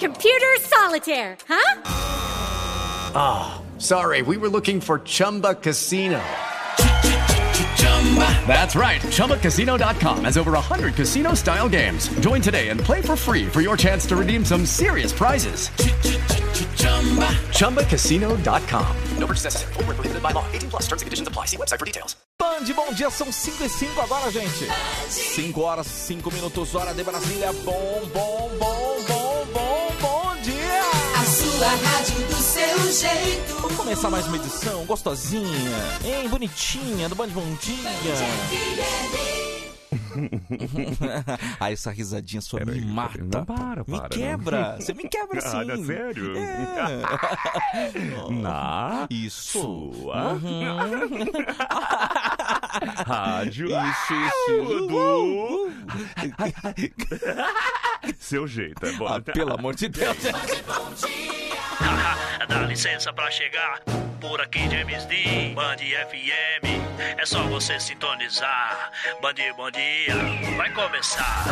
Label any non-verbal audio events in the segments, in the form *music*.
Computer solitaire, huh? Ah, sorry. We were looking for Chumba Casino. That's right. ChumbaCasino.com has over 100 casino style games. Join today and play for free for your chance to redeem some serious prizes. ChumbaCasino.com. No purchase necessary. Void where prohibited by law. 18 plus terms and conditions apply. See website for details. Band, bom dia, são 5 e 5 agora, gente. 5 horas, 5 minutos, hora de Brasília. Bom, bom, bom, bom, bom, bom dia! A sua rádio do seu jeito. Vamos começar mais uma edição gostosinha, hein? Bonitinha, do Band Bom Dia. *laughs* ah, essa risadinha sua me mata. Não, para, Me para, quebra. não. Você me quebra sim. *laughs* Nada, sério? É. *laughs* Na Isso. sua Uhum. rádio Isso, isso. do... Seu jeito, é bom. Ah, pelo amor de Deus. Licença pra chegar por aqui James D, Band FM. É só você sintonizar. Band Bom Dia vai começar.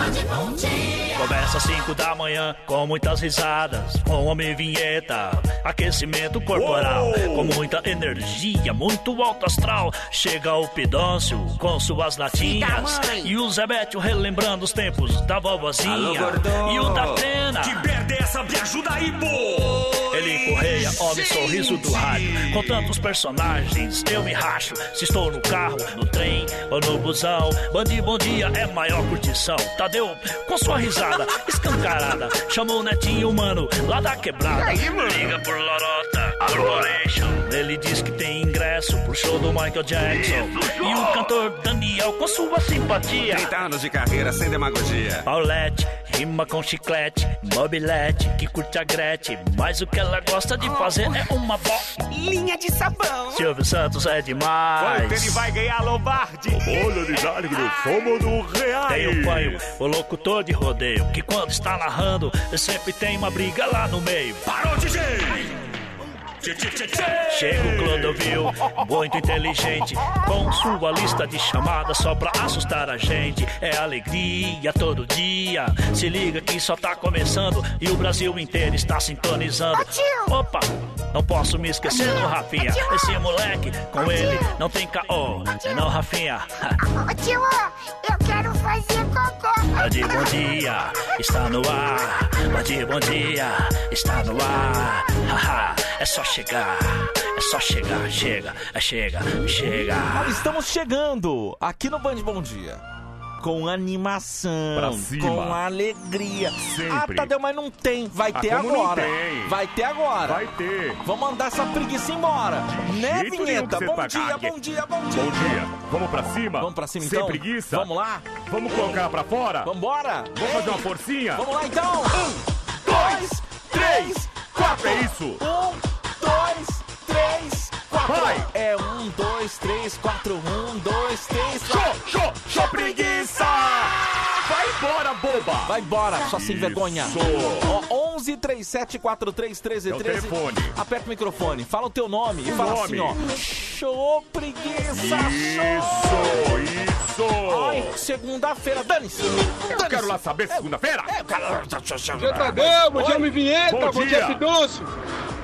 Começa às 5 da manhã com muitas risadas, com homem vinheta, aquecimento corporal, com muita energia, muito alto astral. Chega o Pidócio com suas latinhas e o Zebetio relembrando os tempos da vovozinha Alô, e o da Pena. Que merda é essa? Me ajuda aí, pô! Ele Correia, homem sorriso do rádio. Com tantos personagens, eu me racho. Se estou no carro, no trem ou no busão. Bandi Bom Dia é maior curtição. Tadeu, com sua risada *laughs* escancarada, chamou o netinho humano lá da quebrada. Liga por Lorota Corporation. Ele diz que tem ingresso pro show do Michael Jackson. E o cantor Daniel, com sua simpatia. 30 anos de carreira sem demagogia. Paulette, rima com chiclete, mobilete, que curte a Gretchen. Mas o que ela gosta de fazer é uma bolinha de sabão. Silvio Santos é demais. Ele vai ganhar, Lombardi? Olha, Lidalho, somos do Real. Tem o panho, o locutor de rodeio, que quando está narrando, sempre tem uma briga lá no meio. Parou, DJ! Chega o Clodovil, muito inteligente, com sua lista de chamadas só pra assustar a gente. É alegria todo dia. Se liga que só tá começando e o Brasil inteiro está sintonizando. Opa, não posso me esquecer do Rafinha. Esse moleque, com ele não tem caô. É não, Rafinha. Tio, eu quero fazer cocô. Bom bom dia, está no ar. Bom bom dia, está no ar. Haha, é só chegar, é só chegar, chega, é chega, chega. Estamos chegando aqui no Band Bom Dia. Com animação, Pra cima. com alegria. Sempre. Ah, Tadeu, mas não tem. Vai Ah, ter agora. Vai ter agora. Vai ter. Vamos mandar essa preguiça embora. né, vinheta? Bom tá dia, bom dia, bom dia. Bom dia. Vamos pra cima? Vamos pra cima Sem então? preguiça? Vamos lá? Vamos colocar ela pra fora? Vambora? Vamos fazer uma forcinha? Vamos lá então. Um, dois, três, quatro. É isso. Um, dois, três, quatro. Vai. É um, dois, três, quatro. Um, dois, três, Show, quatro. show, show preguiça! Vai embora, boba! Vai embora, só sem Isso. vergonha. Ó, 11 37 43 13 É o 13. telefone. Aperta o microfone, fala o teu nome e O fala nome. assim, ó. Show preguiça, show! Isso, isso! Ai, segunda-feira, dane-se! Eu quero lá saber segunda-feira! É, eu quero... Tadeu, bom dia, me vinheta, Bom bom, dia. dia,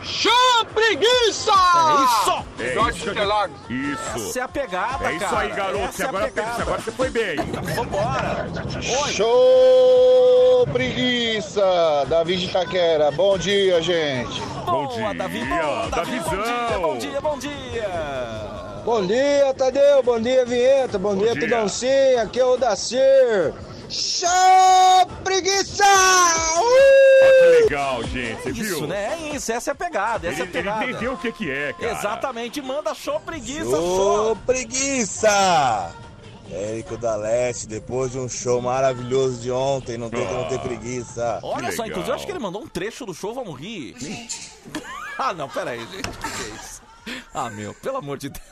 Show preguiça! É isso! É Jorge isso, Interlagos. gente- Essa isso. é a pegada, É isso cara. aí, garoto. Essa é a agora, pegada. agora você foi bem. *laughs* Vambora! Oi! Show preguiça! Davi de Itaquera, bom dia, gente. Bom Boa, dia, Davi, boa, Davi, bom dia, Davizão. bom dia, bom dia! Bom dia, Tadeu, bom dia, Vinheta, bom, dia, dia. Pidoncinho, aqui é o Dacir. Show preguiça! Que legal, gente. Você Isso, viu? né? É isso, essa é a pegada, essa Ele, é a pegada. ele entendeu o que, que é, cara. Exatamente, manda show preguiça, Show show. preguiça! Érico da Leste, depois de um show maravilhoso de ontem, não tem como ter preguiça. Olha só, inclusive, eu acho que ele mandou um trecho do show, vamos rir. *laughs* ah, não, pera aí, gente. O que é isso? Ah, meu, pelo amor de Deus.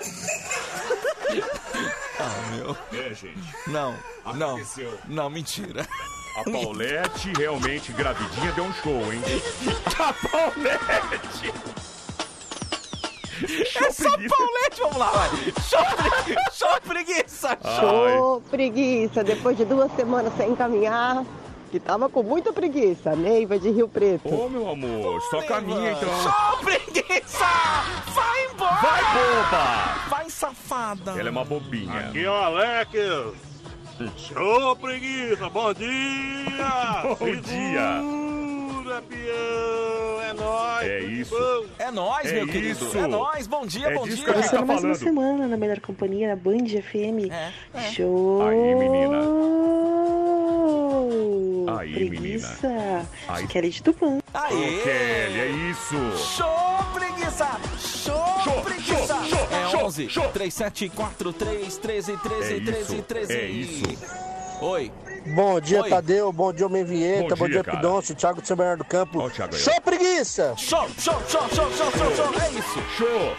*laughs* ah, meu. É, gente. Não, não. Aconteceu. Não, mentira. A Paulette realmente gravidinha deu um show, hein? *laughs* A Paulette! É só Paulette, vamos lá, vai. Show, pre- show preguiça, show. Show preguiça, depois de duas semanas sem caminhar, que tava com muita preguiça. Neiva de Rio Preto. Ô, meu amor, só caminha então. Show preguiça! Vai embora! Vai, boba! Safada! Ela é uma bobinha. Aqui é o Alex. Show, preguiça, bom dia! *laughs* Bom dia. Segura, peão, é nóis! É isso. bom? É nóis, É meu querido. isso. É nóis, bom dia, É bom dia. gente tá Começando mais uma falando. semana na melhor companhia da Band FM. Show! Aí, menina. Aí, preguiça. Aí. Kelly de Tupã. Aê! Ô, Kelly, é isso. Show preguiça! Show, Show, preguiça! show, show, é show, 11 show. 3743 13 13 É 13 isso, 13. é isso. Oi. Bom dia, Oi. Tadeu. Bom dia, Homem Vinheta. Bom Bom, dia, dia. Pidoncio. Thiago de São Bernardo do Campo. Ó Thiago aí. Show preguiça! Show, show, show, show, show, show, show. É isso. Show!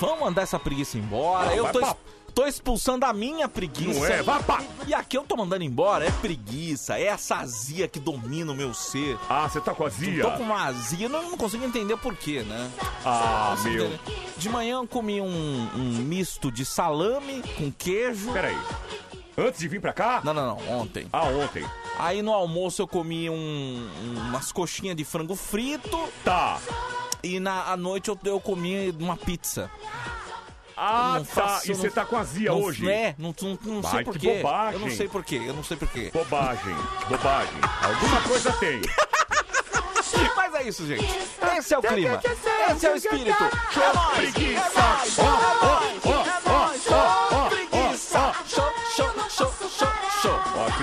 Vamos mandar essa preguiça embora. Ah, eu tô, pra- tô expulsando a minha preguiça. Não é? Vai pra- E aqui eu tô mandando embora. É preguiça, é essa azia que domina o meu ser. Ah, você tá com azia? Tô com uma azia, eu não, não consigo entender por quê, né? Ah, meu. entender. De manhã eu comi um, um misto de salame com queijo. Peraí. Antes de vir pra cá? Não, não, não, ontem. Ah, ontem. Aí no almoço eu comi um- um- umas coxinhas de frango frito. Tá. E na à noite eu, eu comi uma pizza. Ah, tá. faço- e você tá com azia não, hoje? É, não, não, não sei Ai, que porquê. bobagem. Eu não sei porquê, eu não sei porquê. Bobagem, bobagem. Alguma coisa tem. *laughs* Mas é isso, gente. Esse é o clima. Esse é o espírito. É preguiça. é Ó, é ó, ó,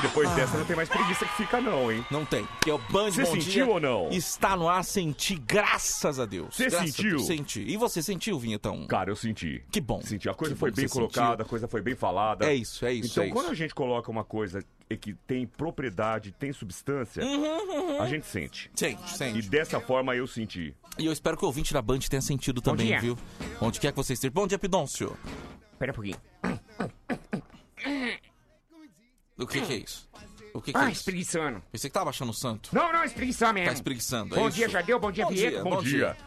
Depois dessa não tem mais preguiça que fica não, hein? Não tem. Porque o Band Você Bom sentiu Dia ou não? Está no ar, senti, graças a Deus. Você sentiu? Deus, Senti. E você sentiu, Vinhetão? Cara, eu senti. Que bom. Senti. A coisa Que foi bom bem colocada, sentiu. a coisa foi bem falada. É isso, é isso, Então, é quando isso. a gente coloca uma coisa e que tem propriedade, tem substância, Uhum, a gente sente. Sente, sente. E dessa forma eu senti. E eu espero que o ouvinte da Band tenha sentido também, dia. viu? Onde quer que você esteja. Bom dia, Pidôncio. Pera um pouquinho. *coughs* O que, que é isso? O que, que Ah, é isso? espreguiçando. Pensei que tava achando santo. Não, não, espreguiçar mesmo. Tá espreguiçando, é Bom isso? dia, Jardel. Bom dia, Bom Vieta. dia, Bom, dia.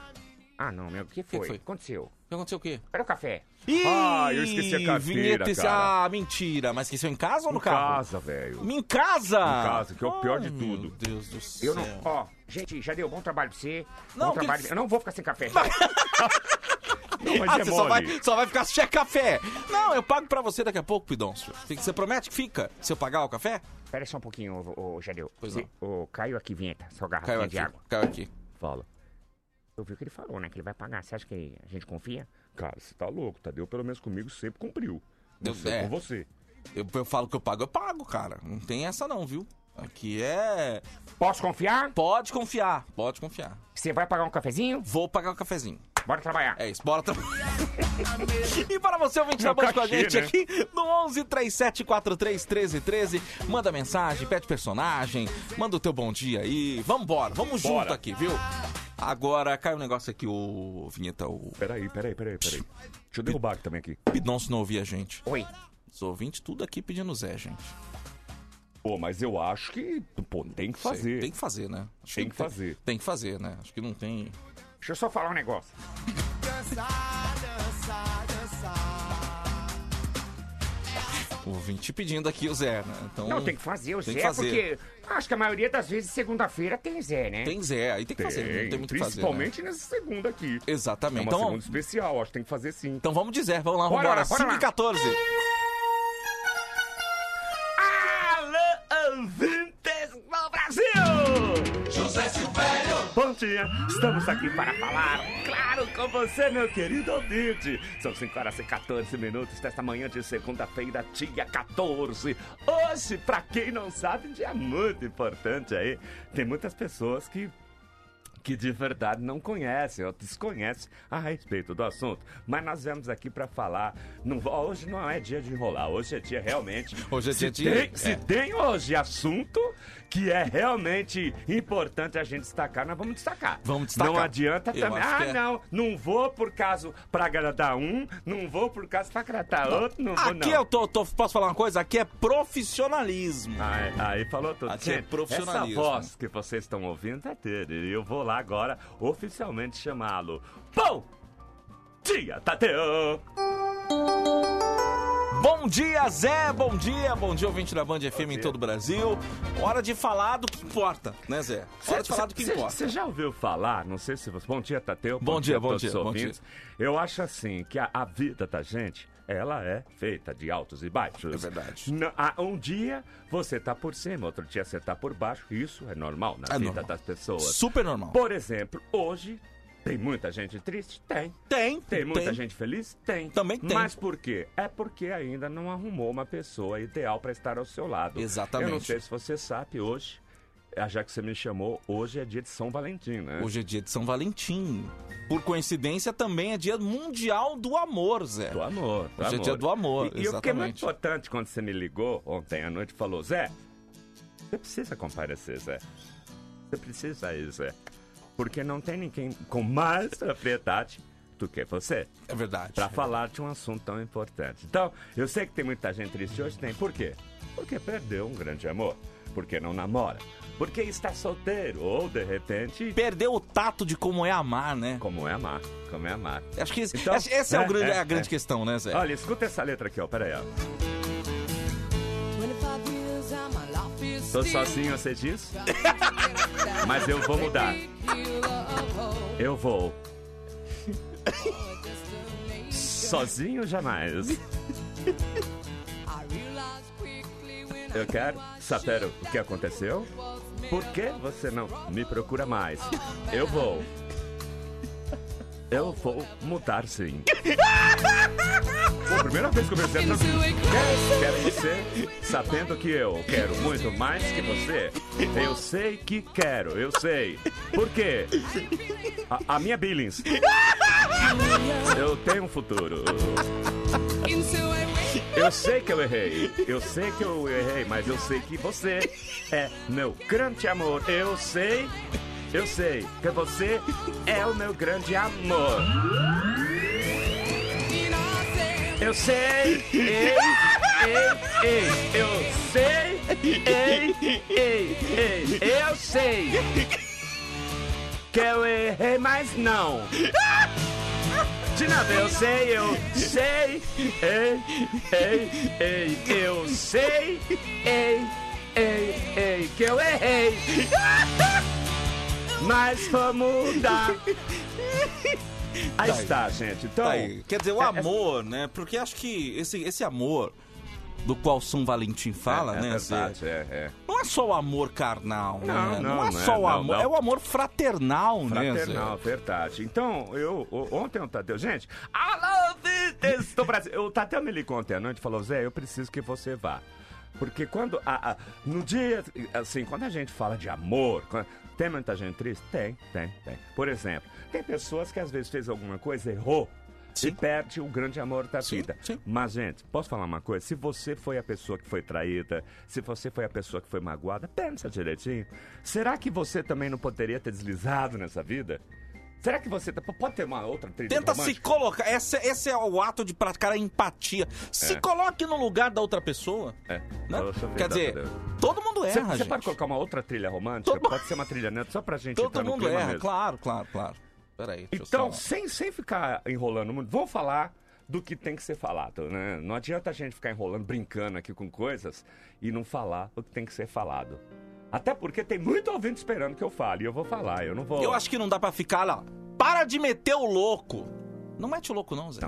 Ah, não, meu. O que foi? foi? Aconteceu. O que aconteceu o quê? Cadê o café? Ah, eu esqueci a carteira, vinheta, esse- cara. Ah, mentira. Mas esqueceu em casa ou no Em carro? casa, velho. Em casa? Em casa, que é o pior de Ai, tudo. Meu Deus do céu. Eu não. Ó, gente, já deu bom trabalho pra você. Não, bom que- trabalho. Eu não vou ficar sem café. *laughs* Não, mas ah, é você só vai, só vai ficar sem café. Não, eu pago pra você daqui a pouco, Pidôncio. Você- Você promete que fica se eu pagar o café? Pera só um pouquinho, ô, ô, Jadeu. Pois não. O Caio aqui, vinheta. Só Caiu garrafinha aqui, de água. caiu aqui. Fala. Eu vi o que ele falou, né? Que ele vai pagar. Você acha que a gente confia? Cara, você tá louco, Tadeu, pelo menos comigo, sempre cumpriu. Não Eu- sei é. com você. Eu, eu falo que eu pago, eu pago, cara. Não tem essa não, viu? Aqui é... Posso confiar? Pode confiar, pode confiar. Você vai pagar um cafezinho? Vou pagar o cafezinho. Bora trabalhar. É isso, bora trabalhar. *laughs* e para você, ouvinte da Band com a gente né? aqui no 11 37 43 13 13. Manda mensagem, pede personagem, manda o teu bom dia aí. Vambora, vamos junto Bora. aqui, viu? Agora, cai um negócio aqui, o Vinheta, o Peraí, peraí, peraí, peraí. Deixa eu derrubar aqui também aqui. Pidoncio não ouvia a gente. Oi. Os ouvintes tudo aqui pedindo Zé, gente. Pô, mas eu acho que, pô, tem que Sei, fazer. Tem que fazer, né? Acho Tem que fazer. Tem que fazer, né? Acho que não tem... Deixa eu só falar um negócio. O ouvinte pedindo aqui o Zé, né? Então, Não, tem que fazer o tem Zé, que fazer. porque acho que a maioria das vezes, segunda-feira, tem Zé, né? Tem Zé, aí tem que fazer, não tem muito o que fazer. principalmente né? nessa segunda aqui. Exatamente. É uma então, segunda especial, acho que tem que fazer sim. então vamos dizer, vamos lá, Bora vambora. lá, bora 5 lá. e 14. Alô, dia. Estamos aqui para falar, claro, com você, meu querido ouvinte. São 5 horas e 14 minutos desta manhã de segunda-feira, dia 14. Hoje, pra quem não sabe, um dia muito importante aí. Tem muitas pessoas que que de verdade não conhecem ou desconhecem a respeito do assunto. Mas nós viemos aqui para falar. Não, hoje não é dia de enrolar, hoje é dia realmente. Hoje é se dia de- Tem, Se é. tem hoje assunto que é realmente importante a gente destacar, nós vamos destacar. Vamos destacar. Não adianta Eu também. Ah, é. não, não vou por caso para agradar um, não vou por caso para agradar outro, não vou Aqui não. eu tô, tô- posso falar uma coisa? Aqui é profissionalismo. Aí, aí falou tudo. Aqui é Gente, profissionalismo. Essa voz que vocês estão ouvindo é dele. E eu vou lá agora oficialmente chamá-lo. Bom dia, Tadeu! Bom dia, Zé. Bom dia. Bom dia, ouvinte da Band FM em todo o Brasil. Hora de falar do que importa, né, Zé? Hora de falar do que importa. Você já ouviu falar, não sei se você... Bom dia, Tateu. Bom dia, a bom dia, bom ouvintes. Eu acho assim, que a, a vida da gente, ela é feita de altos e baixos. É verdade. Ah, um dia você tá por cima, outro dia você tá por baixo. Isso é normal na É vida normal. das pessoas. Super normal. Por exemplo, hoje tem muita gente triste? Tem. Tem. Tem muita tem. gente feliz? Tem. Também tem. Mas por quê? É porque ainda não arrumou uma pessoa ideal para estar ao seu lado. Exatamente. Eu não sei se você sabe, hoje, já que você me chamou, hoje é dia de São Valentim, né? Hoje é dia de São Valentim. Por coincidência, também é dia mundial do amor, Zé. Do amor. Do Hoje é amor. dia do amor, E, e o que é muito importante quando você me ligou ontem à noite e falou, Zé, você precisa comparecer, Zé. Você precisa ir, Zé. Porque não tem ninguém com mais propriedade do que você. É verdade. Pra falar de um assunto tão importante. Então, eu sei que tem muita gente triste hoje, tem. Por quê? Porque perdeu um grande amor. Porque não namora. Porque está solteiro. Ou, de repente... Perdeu o tato de como é amar, né? Como é amar. Como é amar. Acho que esse- Então, esse- essa é, o é, grande- é, a grande é. questão, né, Zé? Olha, escuta essa letra aqui, ó. Pera aí, ó. Tô sozinho, você diz? *laughs* Mas eu vou mudar. Eu vou. *laughs* Sozinho jamais. *laughs* Eu quero saber o que aconteceu. Por que você não me procura mais? Eu vou. Eu vou mudar sim. Pô, primeira vez que eu pensei essa quero, quero você sabendo que eu quero muito mais que você. Eu sei que quero, eu sei. Por quê? A, a minha Billings. Eu tenho um futuro. Eu sei que eu errei. Eu sei que eu errei, mas eu sei que você é meu grande amor. Eu sei, eu sei que você é o meu grande amor. Eu sei, ei, ei, ei, eu sei, ei, ei, ei, eu sei que eu errei, mas não. De nada, eu sei, eu sei, ei, ei, ei, eu sei, ei, ei, ei, que eu errei. *laughs* Mas vou mudar. Aí Tá está, gente. Então. Quer dizer, o é- é- amor, né? Porque acho que esse, esse amor do qual São Valentim fala, é, né, é verdade, é, é. Não é só o amor carnal, Não, né? não, é não é, só o não, amor, não. é o amor fraternal, né, Fraternal, verdade. Então, eu, o- ontem o Tadeu, gente, alô, ouvintes do Brasil. O Tadeu me ligou ontem à noite e falou, Zé, eu preciso que você vá. Porque quando, a- a- no dia, assim, quando a gente fala de amor, quando- tem muita gente triste? Tem, tem, tem. Por exemplo, tem pessoas que às vezes fez alguma coisa, errou, e perde o grande amor da vida. Mas, gente, posso falar uma coisa? Se você foi a pessoa que foi traída, se você foi a pessoa que foi magoada, pensa direitinho. Será que você também não poderia ter deslizado nessa vida? Será que você pode ter uma outra trilha Tenta se romântica? colocar. Esse, esse é o ato de praticar a empatia. Se É. coloque no lugar da outra pessoa. É. Né? Quer dizer, todo mundo erra, você pode colocar uma outra trilha romântica? Pode ser uma trilha neutro, só pra gente Todo mundo erra, mesmo. claro, claro, claro. Peraí, deixa eu Então, sem, sem ficar enrolando muito, vamos falar do que tem que ser falado, né? Não adianta a gente ficar enrolando, brincando aqui com coisas e não falar o que tem que ser falado. Até porque tem muito ouvinte esperando que eu fale, e eu vou falar, eu não vou... Eu acho que não dá pra ficar lá. Para de meter o louco. Não mete o louco, não, Zé.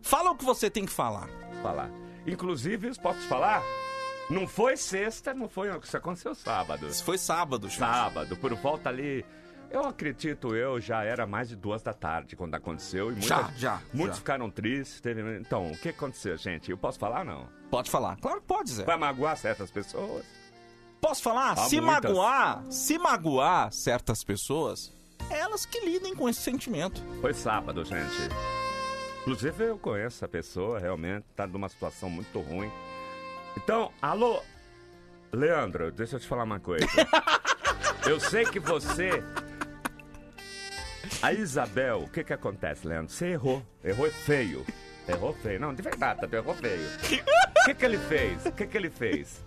Fala o que você tem que falar. falar. Inclusive, posso te falar? Não foi sexta, não foi... Isso aconteceu sábado. Isso foi sábado, gente. Sábado, por volta ali Eu acredito, eu já era mais de duas da tarde quando aconteceu. E muita- Já, já, Muitos já. ficaram tristes. Teve... Então, o que aconteceu, gente? Eu posso falar, não? Pode falar. Claro que pode, Zé. Vai magoar certas pessoas? Posso falar? Há se muitas. magoar, se magoar certas pessoas, é elas que lidem com esse sentimento. Foi sábado, gente. Inclusive, eu conheço essa pessoa, realmente, tá numa situação muito ruim. Então, alô, Leandro, deixa eu te falar uma coisa. *laughs* eu sei que você. A Isabel, o que que acontece, Leandro? Você errou. Errou feio. Errou feio. Não, de verdade, Tadeu, errou feio. O que que ele fez? O que que ele fez?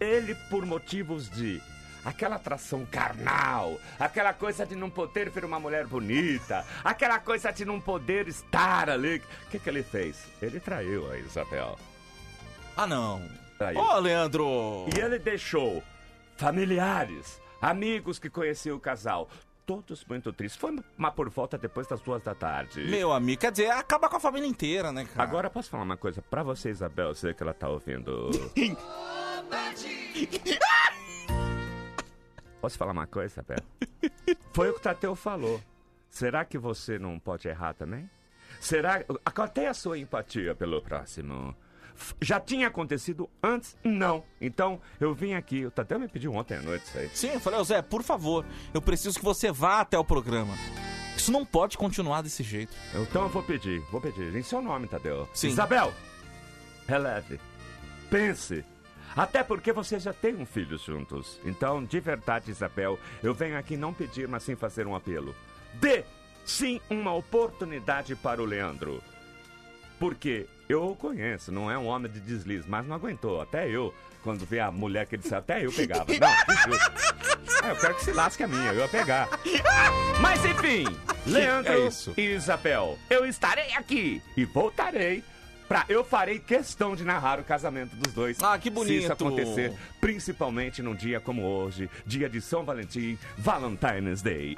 Ele, por motivos de aquela atração carnal, aquela coisa de não poder ver uma mulher bonita, aquela coisa de não poder estar ali. O que que ele fez? Ele traiu a Isabel. Ah, não. Traiu. Ô, Leandro! E ele deixou familiares, amigos que conheciam o casal, todos muito tristes. Foi uma por volta depois das duas da tarde. Meu amigo, quer dizer, acaba com a família inteira, né, cara? Agora posso falar uma coisa pra você, Isabel, eu sei que ela tá ouvindo. *laughs* Posso falar uma coisa, Isabel? Foi o que o Tateu falou. Será que você não pode errar também? Será. Até a sua empatia pelo próximo. Já tinha acontecido antes? Não. Então, eu vim aqui. O Tateu me pediu ontem à noite isso aí. Sim, eu falei, ô Zé, por favor, eu preciso que você vá até o programa. Isso não pode continuar desse jeito. Então eu vou pedir, vou pedir. Em seu nome, Tadeu. Sim. Isabel, releve. Pense. Até porque vocês já têm um filho juntos. Então, de verdade, Isabel, eu venho aqui não pedir, mas sim fazer um apelo. Dê, sim, uma oportunidade para o Leandro. Porque eu o conheço, não é um homem de deslize, mas não aguentou. Até eu, quando vi a mulher que ele disse, até eu pegava. *laughs* Não. Ah, eu quero que se lasque a minha, eu ia pegar. Mas enfim, *laughs* Leandro É isso. e Isabel, eu estarei aqui e voltarei. Pra, eu farei questão de narrar o casamento dos dois. Ah, que Se isso bonito. acontecer, principalmente num dia como hoje, dia de São Valentim, Valentine's Day.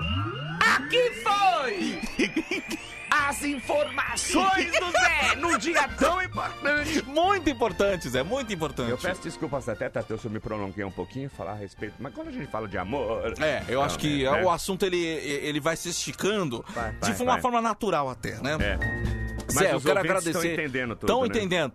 Aqui foi! *laughs* As informações do Zé num dia tão importante. Muito importante, Zé, muito importante. Eu peço desculpas até, Tateu, se eu me prolonguei um pouquinho, falar a respeito, mas quando a gente fala de amor... É, eu acho que realmente, né? o assunto ele, ele vai se esticando Vai, de vai, uma vai. forma natural até, né? É. Mas Zé, eu quero agradecer. estão entendendo tudo, Estão né? entendendo.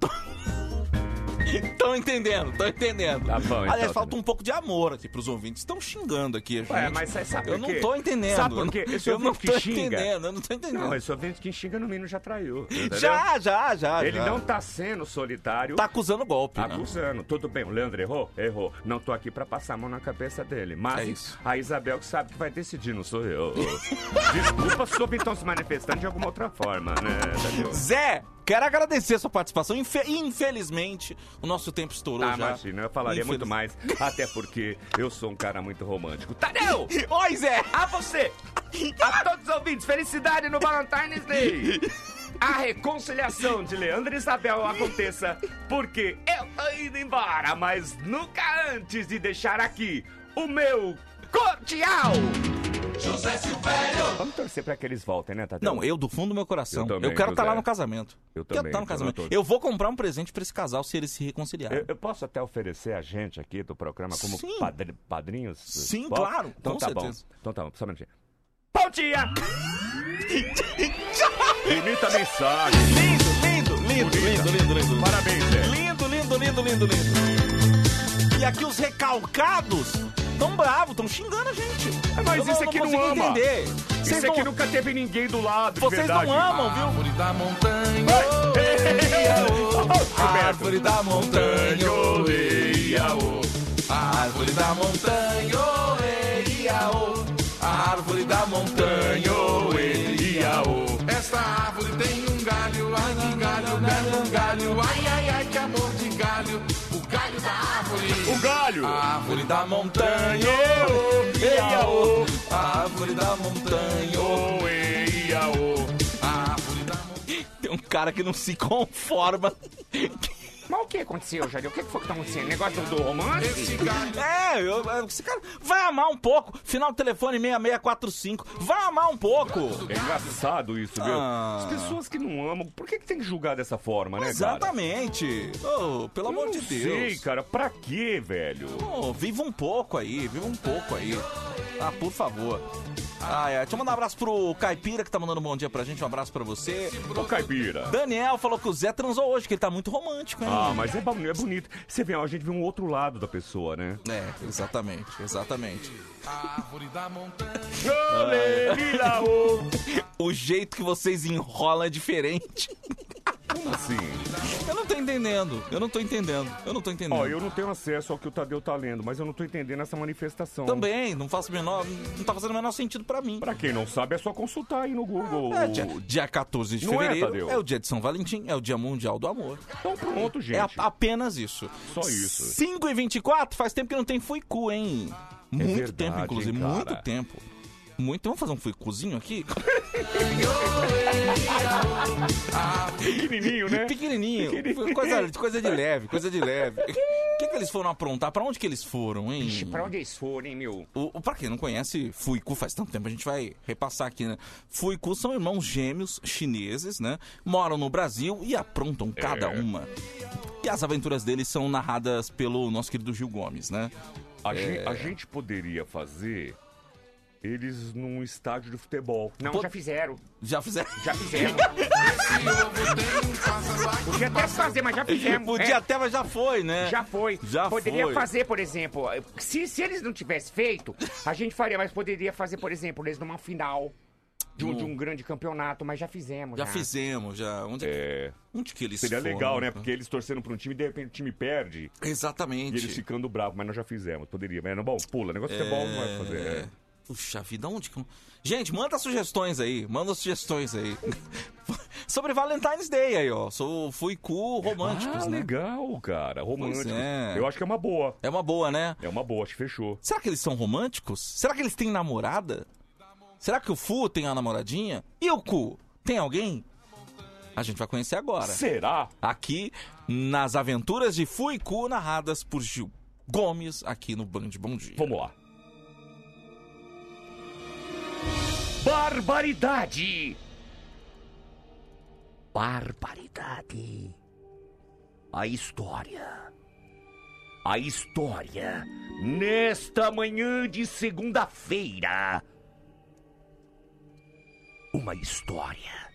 *laughs* Estão entendendo, estão entendendo. Tá bom, Aliás, então, falta um pouco de amor aqui pros ouvintes. Estão xingando aqui a gente. Ué, mas você sabe Eu não tô entendendo. Sabe por quê? Eu Esse não- Eu não ouvinte tô que xinga. entendendo, eu não tô entendendo. Não, esse ouvinte que xinga no mínimo já traiu. entendeu? Já, já, já. Ele já. não tá sendo solitário. Tá acusando golpe, né? Acusando. Tudo bem, o Leandro errou? Errou. Não tô aqui pra passar a mão na cabeça dele. Mas É isso. a Isabel que sabe que vai decidir, não sou eu. *laughs* Desculpa ouvintes estão se manifestando de alguma outra forma, né? Zé, quero agradecer a sua participação. Infe- Infelizmente, o nosso tempo estourou Ah, já. imagina, eu falaria muito mais. Até porque eu sou um cara muito romântico. *laughs* Tadeu! Oi, Zé! A você! A todos os ouvintes, felicidade no Valentine's Day! A reconciliação de Leandro e Isabel aconteça porque eu tô indo embora, mas nunca antes de deixar aqui o meu cordial! José Silvério. Vamos torcer pra que eles voltem, né, Tadeu? Não, eu do fundo do meu coração. Eu Eu, também, quero estar lá José. no casamento. Eu quero também, estar no eu casamento. Eu vou comprar um presente pra esse casal se eles se reconciliarem. Eu, eu posso até oferecer a gente aqui do programa como Sim. padri- padrinhos? Sim, claro, Então com tá certeza. bom. Então tá bom, só um minutinho. Bom dia! Bonita mensagem. Lindo, lindo, lindo, lindo, lindo, lindo. Parabéns, Zé. Lindo, lindo, lindo, lindo, lindo. E aqui os recalcados tão bravos, tão xingando a gente. Mas Eu isso aqui não consigo ama. entender. Isso Vocês aqui não- nunca teve ninguém do lado, de Vocês verdade. não amam, viu? Árvore da montanha. Árvore da montanha. oh. Árvore da montanha. oh. Árvore da montanha. oh, O galho. Árvore da montanha. oh. Árvore da montanha. oh. Árvore da montanha. Tem um cara que não se conforma. Mas o que aconteceu, Jair? O que foi que tá acontecendo? Negócio do, romance? Esse galho. É, eu, esse cara vai amar um pouco. Final do telefone 6645. Vai amar um pouco. É engraçado isso, viu? Ah. As pessoas que não amam, por que, que tem que julgar dessa forma, né, cara? Exatamente. Oh, pelo amor Eu de não Deus. sei, cara. Pra quê, velho? Oh, viva um pouco aí, viva um pouco aí. Ah, por favor. Ah, é. Deixa eu mandar um abraço pro Caipira, que tá mandando um bom dia pra gente. Um abraço pra você. Ô, Caipira. Daniel falou que o Zé transou hoje, que ele tá muito romântico, hein? Ah, mas é, é bonito. Você vê, a gente vê um outro lado da pessoa, né? É, exatamente, exatamente. Árvore da montanha. O jeito que vocês enrolam é diferente. *laughs* Como assim? Eu não tô entendendo. Eu não tô entendendo. Eu não tô entendendo. Ó, eu não tenho acesso ao que o Tadeu tá lendo, mas eu não tô entendendo essa manifestação. Também, não faço o menor. Não tá fazendo o menor sentido pra mim. Pra quem não sabe, é só consultar aí no Google. É, dia, dia 14 de Não é, fevereiro Tadeu? é, o dia de São Valentim, é o dia mundial do amor. Então pronto, gente. É apenas isso. Só isso. 5 e 24 faz tempo que não tem fuicu, hein? Muito É verdade, tempo, inclusive, cara? muito tempo. Muito. Vamos fazer um fuicuzinho aqui? Pequenininho, né? Pequenininho. Pequenininho. Coisa, coisa de leve, coisa de leve. O que, que eles foram aprontar? Pra onde que eles foram, hein? Ixi, pra onde eles foram, hein, meu? O, o- pra quem não conhece, Fuiku faz tanto tempo, a gente vai repassar aqui, né? Fuiku são irmãos gêmeos chineses, né? Moram no Brasil e aprontam cada É. uma. E as aventuras deles são narradas pelo nosso querido Gil Gomes, né? A, É. gen- a gente poderia fazer eles num estádio de futebol. Não, Pô- já fizeram. Já fizeram? Já fizemos. Podia até fazer, mas já fizemos. Podia É. até, mas já foi, né? Já foi. Já poderia foi. fazer, por exemplo, se, se eles não tivessem feito, a gente faria, mas poderia fazer, por exemplo, eles numa final de um, de um grande campeonato, mas já fizemos. Já fizemos, já. Onde, É. onde que eles Seria foram? legal, né? Porque eles torcendo pra um time e de repente o time perde. Exatamente. E eles ficando bravos, mas nós já fizemos. Poderia. Mas não, bom, pula. Negócio de futebol não vai fazer. é. Puxa vida, onde que... Gente, manda sugestões aí, manda sugestões aí. *laughs* Sobre Valentine's Day aí, ó. Sou Fuiku românticos, ah, né? legal, cara. Romântico. é. Eu acho que é uma boa. É uma boa, né? É uma boa, acho que fechou. Será que eles são românticos? Será que eles têm namorada? Será que o Fu tem a namoradinha? E o Ku? Tem alguém? A gente vai conhecer agora. Será? Aqui nas aventuras de Fu e Ku narradas por Gil Gomes aqui no Band Bom Dia. Vamos lá. Barbaridade! Barbaridade. A história. A história. Nesta manhã de segunda-feira. Uma história.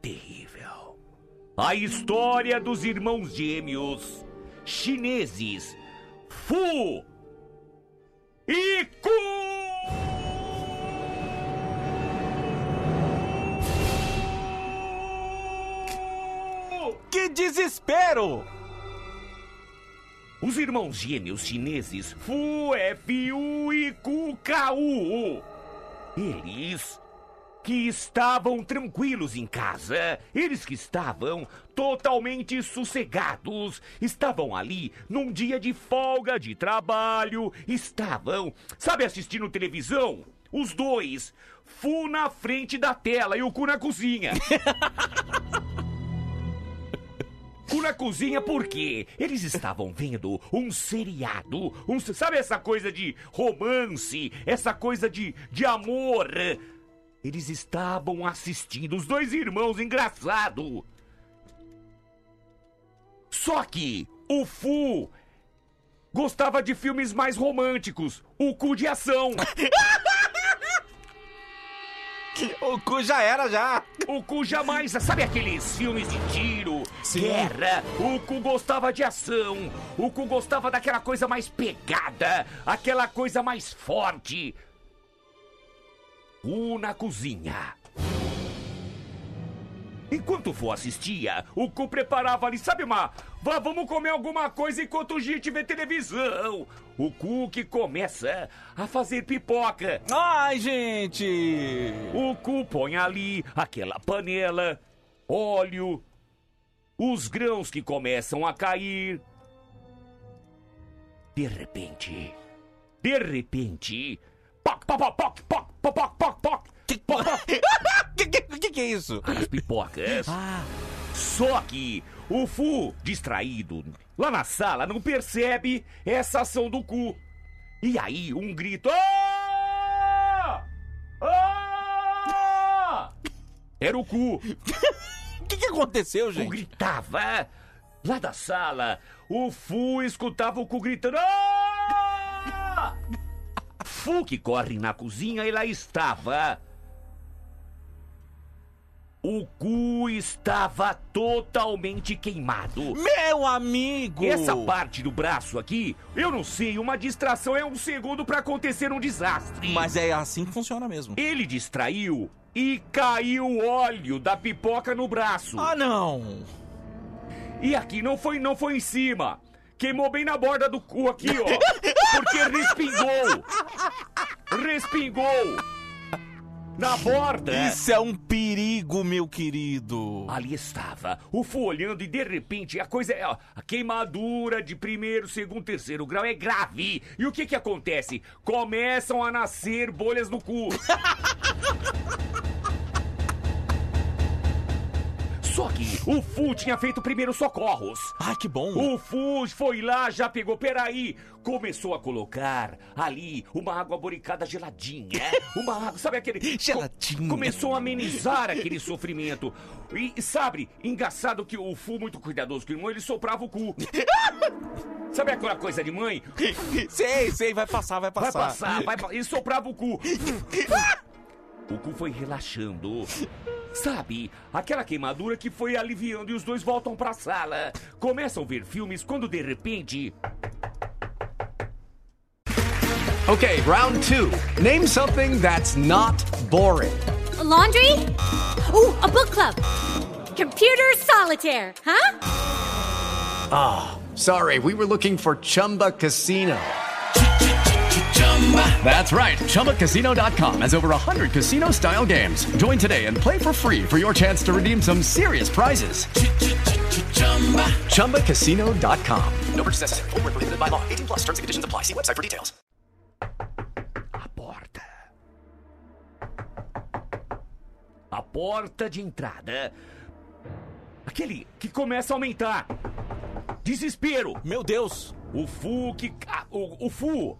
Terrível. A história dos irmãos gêmeos chineses Fu e Ku! Desespero! Os irmãos gêmeos chineses Fu, F-U e Ku, K-U. Eles que estavam tranquilos em casa, eles que estavam totalmente sossegados, estavam ali num dia de folga de trabalho, estavam, sabe, assistindo televisão? Os dois, Fu na frente da tela e o Ku na cozinha. *laughs* Cu na cozinha porque eles estavam vendo um seriado, um, sabe essa coisa de romance, essa coisa de, de amor. Eles estavam assistindo os dois irmãos engraçado. Só que o Fu gostava de filmes mais românticos, o cu de ação. *laughs* O cu já era, já. O cu jamais. Sabe aqueles filmes de tiro, guerra? O cu gostava de ação. O cu gostava daquela coisa mais pegada, aquela coisa mais forte. Cu na cozinha. Enquanto o vô assistia, o cu preparava ali, sabe, uma. Vá, vamos comer alguma coisa enquanto a gente vê televisão. O cu que começa a fazer pipoca. Ai, gente! O cu põe ali aquela panela, óleo, os grãos que começam a cair. De repente, de repente, poc, poc, poc, poc, poc, poc, poc, poc, poc, Que *laughs* que, que, que é isso? as pipocas. Só que o Fu, distraído, lá na sala, não percebe essa ação do cu. E aí, um grito. "Ah! Ah!" Era o cu. *laughs* O que, que aconteceu, O gente? gritava. Lá da sala, o Fu escutava o cu gritando. "Ah!" Fu que corre na cozinha e lá estava. O cu estava totalmente queimado. Meu amigo! Essa parte do braço aqui, eu não sei, uma distração é um segundo pra acontecer um desastre. Mas é assim que funciona mesmo. Ele distraiu e caiu óleo da pipoca no braço. Ah, não! E aqui não foi, não foi em cima. Queimou bem na borda do cu aqui, ó. *laughs* Porque respingou. Respingou. Na borda. Isso é um perigo, meu querido. Ali estava, o Fu olhando e de repente a coisa é. ó, a queimadura de primeiro, segundo, terceiro grau é grave. E o que que acontece? Começam a nascer bolhas no cu. *laughs* Só que o Fu tinha feito primeiros socorros. Ai, que bom. O Fu foi lá, já pegou. Peraí. Começou a colocar ali uma água boricada geladinha. *laughs* Uma água, sabe aquele. Geladinha. começou a amenizar aquele sofrimento. E sabe, engraçado que o Fu, muito cuidadoso com o irmão, ele soprava o cu. *laughs* Sabe aquela coisa de mãe? *laughs* sei, sei, vai passar, vai passar. Vai passar, vai passar. E soprava o cu. O cu foi relaxando. Sabe, aquela queimadura que foi aliviando e os dois voltam pra sala. Começam a ver filmes quando de repente. Okay, round two. Name something that's not boring. A laundry? Ooh, a book club. Computer solitaire, huh? Ah, sorry, we were looking for Chumba Casino. That's right. ChumbaCasino.com has over 100 casino style games. Join today and play for free for your chance to redeem some serious prizes. ChumbaCasino.com. No purchase necessary. Void where prohibited by law. 18 plus terms and conditions apply. See website for details. A porta. A porta de entrada. Aquele que começa a aumentar. Desespero. Meu Deus. O Fu que. o, o Fu.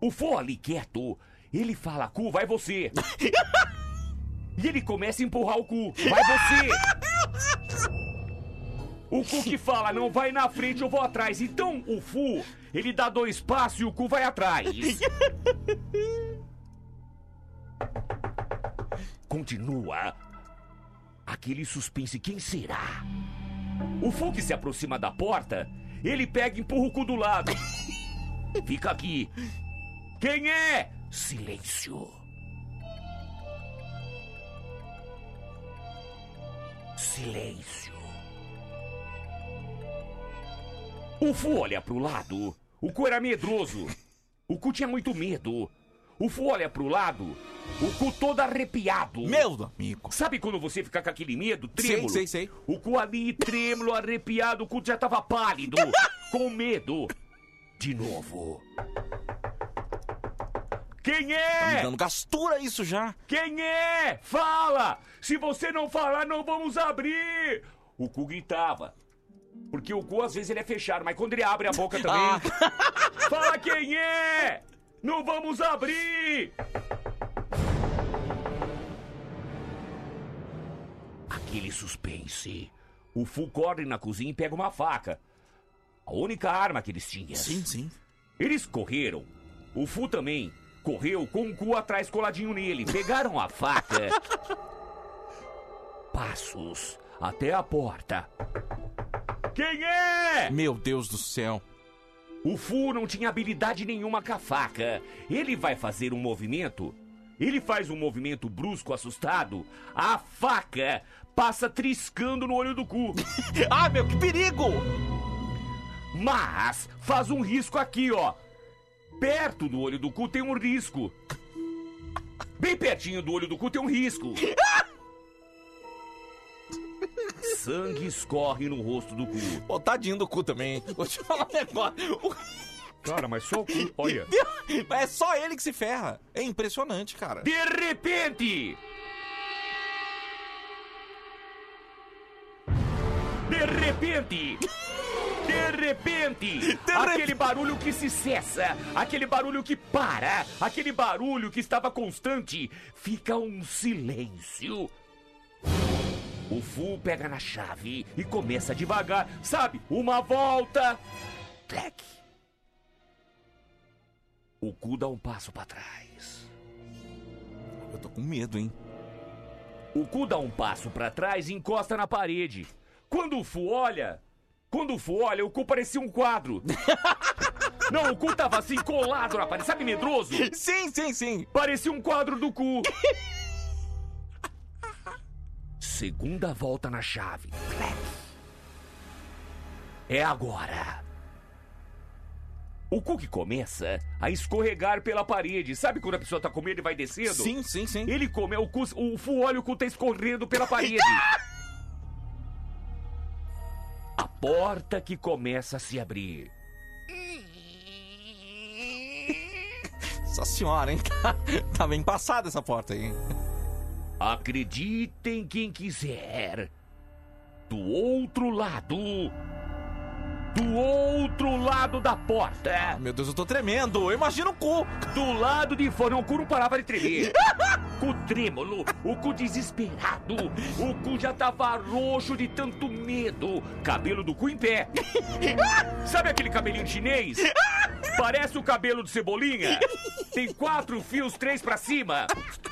O Fu ali quieto. Ele fala, cu, vai você. *laughs* e ele começa a empurrar o cu. Vai você. *laughs* O cu que fala, não vai na frente, eu vou atrás. Então o Fu, ele dá dois passos e o cu vai atrás. *laughs* Continua aquele suspense. Quem será? O Fu que se aproxima da porta, ele pega e empurra o cu do lado. Fica aqui. Quem é? Silêncio. Silêncio. O Fu olha pro lado. O cu era medroso. O cu tinha muito medo. O Fu olha pro lado. O cu todo arrepiado. Meu amigo. Sabe quando você fica com aquele medo? Trêmulo. Sei, sei, sei. O cu ali trêmulo, arrepiado. O cu já tava pálido. *laughs* com medo. De novo. Quem Tá me é? dando gastura isso já. Quem é? Fala! Se você não falar, não vamos abrir! O cu gritava. Porque o cu às vezes ele é fechado, mas quando ele abre a boca também. Ah. *laughs* Fala quem é! Não vamos abrir! Aquele suspense. O Fu corre na cozinha e pega uma faca. A única arma que eles tinham. Sim, sim. Eles correram. O Fu também correu com o cu atrás coladinho nele. Pegaram a faca. *laughs* Passos até a porta. Quem é? Meu Deus do céu. O Fu não tinha habilidade nenhuma com a faca. Ele vai fazer um movimento. Ele faz um movimento brusco, assustado. A faca passa triscando no olho do cu. *laughs* ah, meu, que perigo! Mas faz um risco aqui, ó. Perto do olho do cu tem um risco. Bem pertinho do olho do cu tem um risco. Sangue escorre no rosto do cu. Pô, tadinho do cu também. Vou te falar um negócio. Cara, mas só o cu. Olha. Mas é só ele que se ferra. É impressionante, cara. De repente! De repente! De repente! aquele barulho que se cessa, aquele barulho que para, aquele barulho que estava constante, fica um silêncio. O Fu pega na chave e começa devagar, sabe? Uma volta. Clec. O cu dá um passo pra trás. Eu tô com medo, hein? O cu dá um passo pra trás e encosta na parede. Quando o Fu olha, quando o Fu olha, o cu parecia um quadro. *laughs* Não, o cu tava assim colado na parede, sabe medroso? Sim, sim, sim. Parecia um quadro do cu. *laughs* Segunda volta na chave. É agora. O cu que começa a escorregar pela parede. Sabe quando a pessoa tá com medo e vai descendo? Sim, sim, sim. Ele come, o, cu, o Fu olha o cu tá escorrendo pela parede. *laughs* Porta que começa a se abrir. *laughs* Nossa senhora, hein? *laughs* Tá, tá bem passada essa porta aí. Acreditem quem quiser. Do outro lado. Do outro lado da porta. Meu Deus, eu tô tremendo. Eu imagino o cu. Do lado de fora. Não, o cu não parava de tremer. *laughs* cu trêmulo. O cu desesperado. O cu já tava roxo de tanto medo. Cabelo do cu em pé. *laughs* Sabe aquele cabelinho chinês? Parece o cabelo do Cebolinha. Tem quatro fios, três pra cima.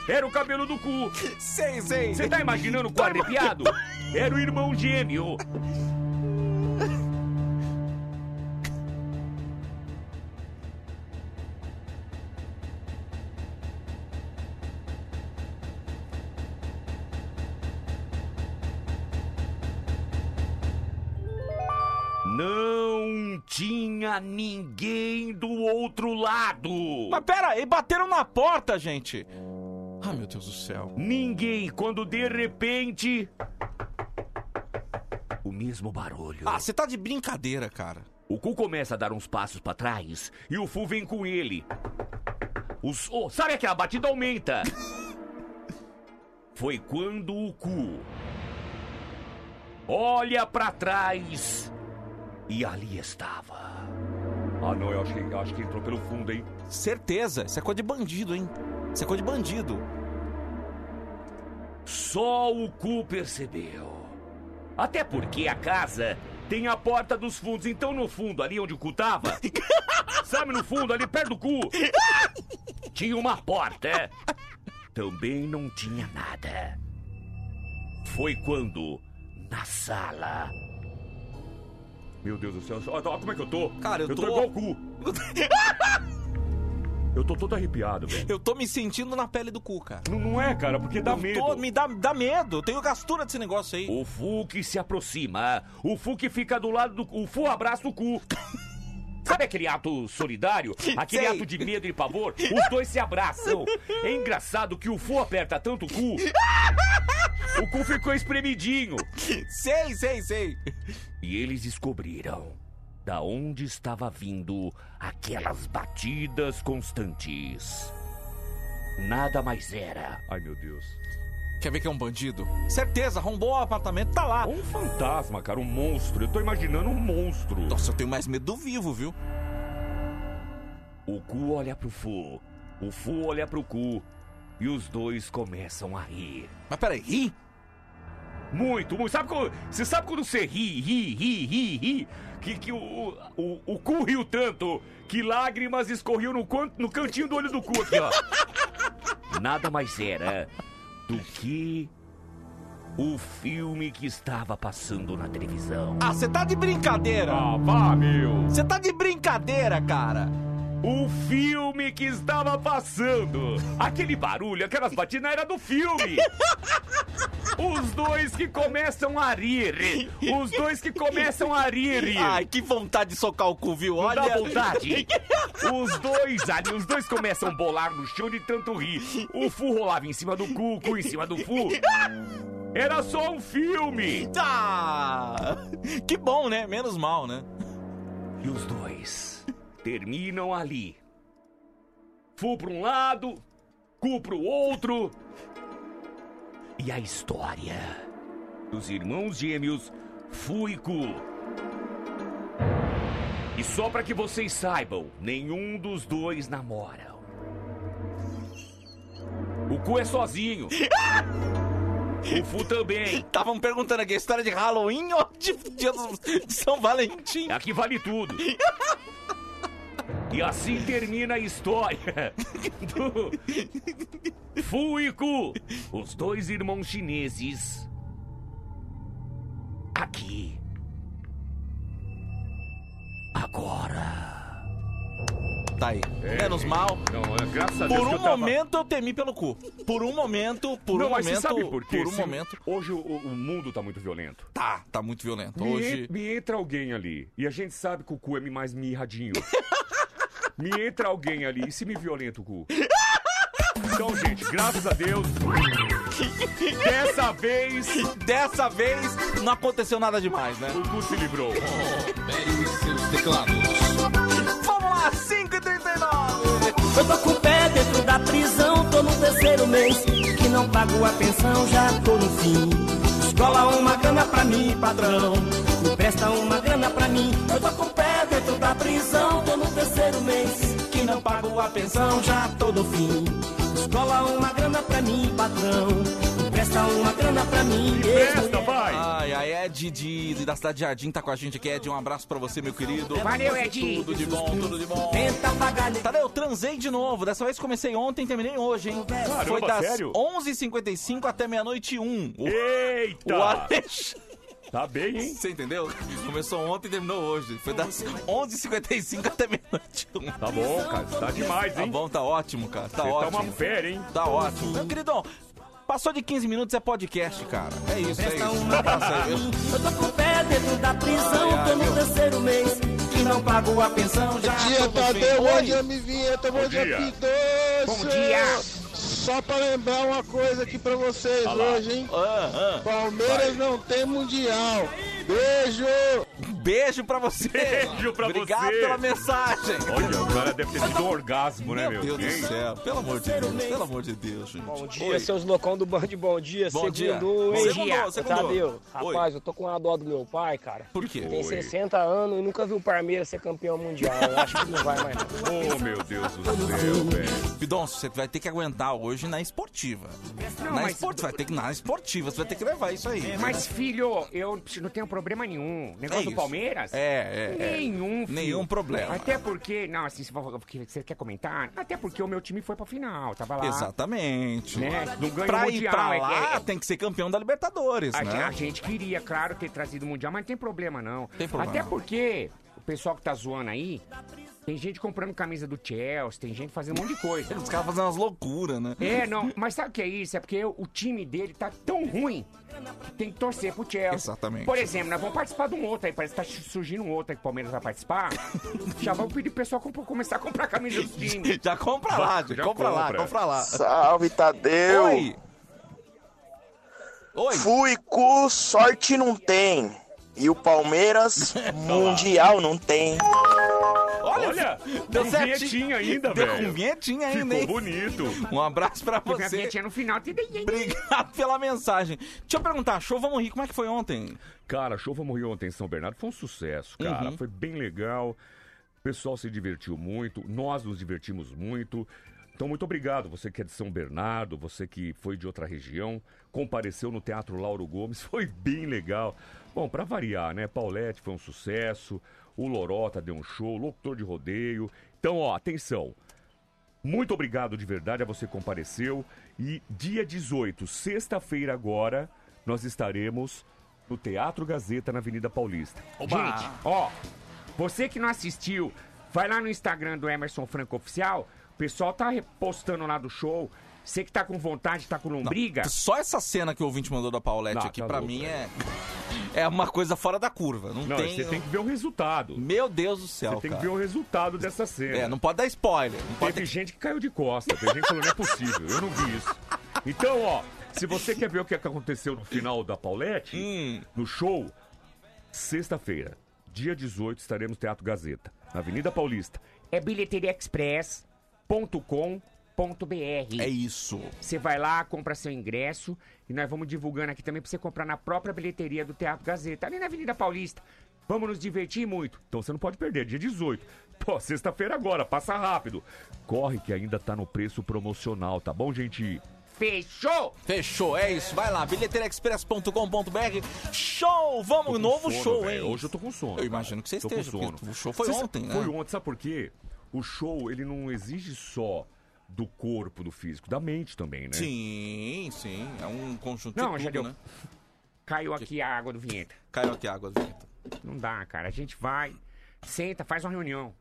Era o cabelo do cu. Sei, sei. Você tá imaginando o cu arrepiado? Era o irmão gêmeo. Tinha ninguém do outro lado. Mas pera aí, bateram na porta, gente. Ai, meu Deus do céu. Ninguém, quando de repente. O mesmo barulho. Ah, você tá de brincadeira, cara. O cu começa a dar uns passos pra trás e o Fu vem com ele. Os, oh, sabe aquela batida aumenta? Foi quando o cu olha pra trás e ali estava. Ah, não, eu acho que, eu acho que entrou pelo fundo, hein? Certeza, isso é coisa de bandido, hein? Isso é coisa de bandido. Só o cu percebeu. Até porque a casa tem a porta dos fundos, então no fundo, ali onde o cu tava, *laughs* sabe no fundo, ali perto do cu, tinha uma porta. Também não tinha nada. Foi quando, na sala. Meu Deus do céu, olha como é que eu tô. Cara, eu eu tô- tô igual o cu. *laughs* Eu tô todo arrepiado, velho. Eu tô me sentindo na pele do cu, cara. Não, não é, cara, porque dá Eu medo. tô- me dá, dá medo. Eu tenho gastura desse negócio aí. O Fu que se aproxima. O Fu que fica do lado do. O Fu abraça o cu. Sabe aquele ato solidário? *laughs* Aquele Sei. ato de medo e pavor? Os dois se abraçam. É engraçado que o Fu aperta tanto o cu. *laughs* O cu ficou espremidinho. Sei, sei, sei. E eles descobriram da onde estava vindo aquelas batidas constantes. Nada mais era. Ai, meu Deus. Quer ver que é um bandido? Certeza, arrombou o apartamento, tá lá. Um fantasma, cara, um monstro. Eu tô imaginando um monstro. Nossa, eu tenho mais medo do vivo, viu? O cu olha pro Fu, o Fu olha pro cu e os dois começam a rir. Mas peraí, ri? Muito, muito. Sabe quando, você sabe quando você ri, ri, ri, ri, ri? Que, que o, o, o cu riu tanto que lágrimas escorriam no, no cantinho do olho do cu aqui, ó. *laughs* Nada mais era do que o filme que estava passando na televisão. Ah, você tá de brincadeira. Ah, vá, meu. Você tá de brincadeira, cara. O filme que estava passando. Aquele barulho, aquelas batidas era do filme. Os dois que começam a rir. Os dois que começam a rir. Ai, que vontade de socar o cu, viu? Não Olha. dá vontade? *laughs* Os dois ali, os dois começam a bolar no chão de tanto rir. O Fu rolava em cima do cu, o cu em cima do Fu. Era só um filme. Tá. Que bom, né? Menos mal, né? E os dois terminam ali. Fu pra um lado, cu pro outro. E a história dos irmãos gêmeos Fu e Ku. E só pra que vocês saibam, nenhum dos dois namoram. O Ku é sozinho. *laughs* O Fu também. Estavam perguntando aqui, história de Halloween ou de, de São Valentim? Aqui vale tudo. *laughs* E assim termina a história *laughs* do Fu e Ku, os dois irmãos chineses. Aqui. Agora. Tá aí. É, Menos mal. Não, é, graças a Deus Por um eu tava- momento eu temi pelo cu. Por um momento, por não, um mas momento, você sabe por quê? por um momento. Hoje o, o mundo tá muito violento. Tá, tá muito violento. Me, Hoje. en- me entra alguém ali. E a gente sabe que o cu é mais mirradinho. *laughs* me entra alguém ali. E se me violenta o cu? Então, gente, graças a Deus. Dessa vez. Dessa vez não aconteceu nada demais, né? O cu se livrou. seus teclados. Vamos lá, 5h39. Eu tô com o pé dentro da prisão, tô no terceiro mês. Que não pago a pensão, já tô no fim. Escola uma grana pra mim, patrão. Presta uma grana pra mim. Eu tô com o pé dentro da prisão, tô no terceiro mês. Que não pago a pensão, já tô no fim. Escola uma grana pra mim, patrão. Presta uma grana pra mim. Presta, vai! Ai, a Ed de, da cidade de Jardim tá com a gente aqui. Ed, um abraço pra você, meu querido. Valeu, Ed. Tudo de bom, tudo de bom. Tenta pagar. Tadeu, eu transei de novo. Dessa vez comecei ontem terminei hoje, hein? Caramba, Foi das sério? 11h55 até meia-noite e 1. O, Eita! o Alex... Tá bem, hein? Você entendeu? Começou ontem e terminou hoje. Foi das 11h55 até meia-noite 1. Tá bom, cara. Tá demais, Tá hein? bom, tá ótimo, cara. Tá Você tá ótimo. uma fera, hein? Tá ótimo. Meu queridão, passou de 15 minutos é podcast, cara. É isso, é Presta isso. uma aí, mim. viu? Eu tô com o pé dentro da prisão, tô no terceiro mês. Que não pago a pensão, já Bom dia. Tadeu. Bom dia, Mi Vinheta. Bom, Bom dia, dia. P2. Bom dia. Só pra lembrar uma coisa aqui pra vocês hoje, hein? Ah, Palmeiras não tem mundial. Beijo! Beijo pra você. Beijo pra Obrigado você. pela mensagem. Olha, o cara deve ter tido um orgasmo, né, meu? Meu Deus do céu, pelo amor de Deus, pelo amor de Deus, gente. Bom dia, Oi. seus loucão do Band Bom Dia. Bom dia. segundo, hein? Segundou, segundou. Tadeu, rapaz, eu tô com a dó do meu pai, cara. Por quê? Tem Oi. 60 anos e nunca viu o Palmeiras ser campeão mundial. Eu acho que não vai mais. Oh, meu Deus do céu, velho. Pidonço, você vai ter que aguentar hoje na esportiva. Não, na mas- esportiva, vai ter que na esportiva, você vai ter que levar isso aí. Mas, filho, eu não tenho problema nenhum. Negócio É do. Palmeiras? É, é, é. Nenhum, filho. Nenhum problema. Até porque, não, assim, que você quer comentar, até porque o meu time foi pra final, tava lá. Exatamente. Né? Não ganhou pra o ir Mundial, pra é- lá, é- tem que ser campeão da Libertadores, A, né? gente, a gente queria, claro, ter trazido o Mundial, mas não tem problema, não. Tem problema. Até porque pessoal que tá zoando aí, tem gente comprando camisa do Chelsea, tem gente fazendo um monte de coisa. Os caras fazendo umas loucuras, né? É, não, mas sabe o que é isso? É porque o time dele tá tão ruim que tem que torcer pro Chelsea. Exatamente. Por exemplo, nós vamos participar de um outro aí, parece que tá surgindo um outro aí que o Palmeiras vai participar. *laughs* Já vamos pedir pro pessoal comp- começar a comprar camisa dos times. *laughs* Já compra lá, já, Já compra, lá, compra. compra lá. Salve, Tadeu! Oi. Oi. Fui com sorte não tem. E o Palmeiras, *laughs* mundial não tem. Olha, deu certinho. vinhetinha ainda, Deu velho. com vinhetinha ainda, Ficou hein? bonito. *laughs* Um abraço pra você. vinhetinha no final. Obrigado pela mensagem. Deixa eu perguntar, show Vamos Rir, como é que foi ontem? Cara, show Vamos Rir ontem em São Bernardo foi um sucesso, cara. Uhum. Foi bem legal. O pessoal se divertiu muito, nós nos divertimos muito. Então, muito obrigado, você que é de São Bernardo, você que foi de outra região, compareceu no Teatro Lauro Gomes, *laughs* foi bem legal. Bom, pra variar, né? Paulette foi um sucesso, o Lorota deu um show, o locutor de rodeio. Então, ó, atenção. Muito obrigado de verdade a você que compareceu. E dia 18, sexta-feira agora, nós estaremos no Teatro Gazeta, na Avenida Paulista. Gente, ó, você que não assistiu, vai lá no Instagram do Emerson Franco Oficial. O pessoal tá repostando lá do show. Você que tá com vontade, tá com lombriga. Só essa cena que o ouvinte mandou da Paulette Não, aqui, tá pra louco, mim, é. é, é uma coisa fora da curva. Não, Não, tem. você tem que ver o resultado. Meu Deus do céu, Você tem que cara. ver o resultado dessa cena. É, não pode dar spoiler. Pode Teve gente que caiu de costa, teve gente que falou, não é possível, eu não vi isso. Então, ó, se você quer ver o que aconteceu no final da Paulette, Hum. no show, sexta-feira, dia 18, estaremos no Teatro Gazeta, na Avenida Paulista. É bilheteriaexpress.com.br. É isso. Você vai lá, compra seu ingresso e nós vamos divulgando aqui também pra você comprar na própria bilheteria do Teatro Gazeta, ali na Avenida Paulista. Vamos nos divertir muito. Então você não pode perder, dia 18. Pô, sexta-feira agora, passa rápido. Corre que ainda tá no preço promocional, tá bom, gente? Fechou! Fechou, é isso. Vai lá, bilheteriaexpress.com.br. Show! Vamos, novo sono, show, velho. hein? Hoje eu tô com sono. Eu imagino que você Tô esteja, com sono. o show foi ontem, né? Foi ontem, sabe por quê? o show, ele não exige só do corpo, do físico, da mente também, né? Sim, sim. É um conjunto Não, de já tudo, deu. né? Caiu aqui a água do vinheta. Caiu aqui a água do vinheta. Não dá, cara. A gente vai, senta, faz uma reunião.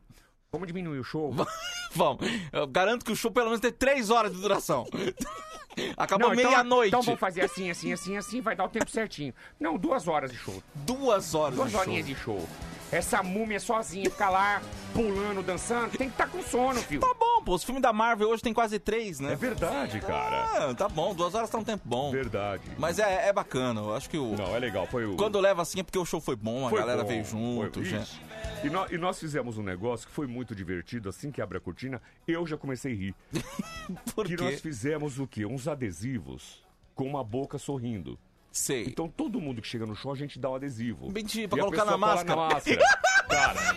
Vamos diminuir o show? *laughs* Vamos. Eu garanto que o show pelo menos tem três horas de duração. *laughs* Acabou então- meia-noite. Então vamos fazer assim, assim, assim, assim, vai dar o tempo certinho. Não, duas horas de show. Duas horas Duas de horinhas show. de show. Essa múmia sozinha, ficar lá, pulando, dançando, tem que estar com sono, filho. Tá bom, pô. Os filmes da Marvel hoje tem quase três, né? É verdade, cara. Ah, tá bom. Duas horas tá um tempo bom. Verdade. Mas é, é bacana. Eu acho que o... Não, é legal. Foi o... Quando leva assim é porque o show foi bom, a Foi galera bom, veio junto, foi- gente. Isso. E, nó- e nós fizemos um negócio que foi muito divertido. Assim que abre a cortina, eu já comecei a rir. *laughs* Por que quê? nós fizemos o quê? Uns adesivos com uma boca sorrindo. Sei. Então todo mundo que chega no show, a gente dá um adesivo. Mentira, pra E colocar na pessoa cola máscara. máscara. *laughs* Cara,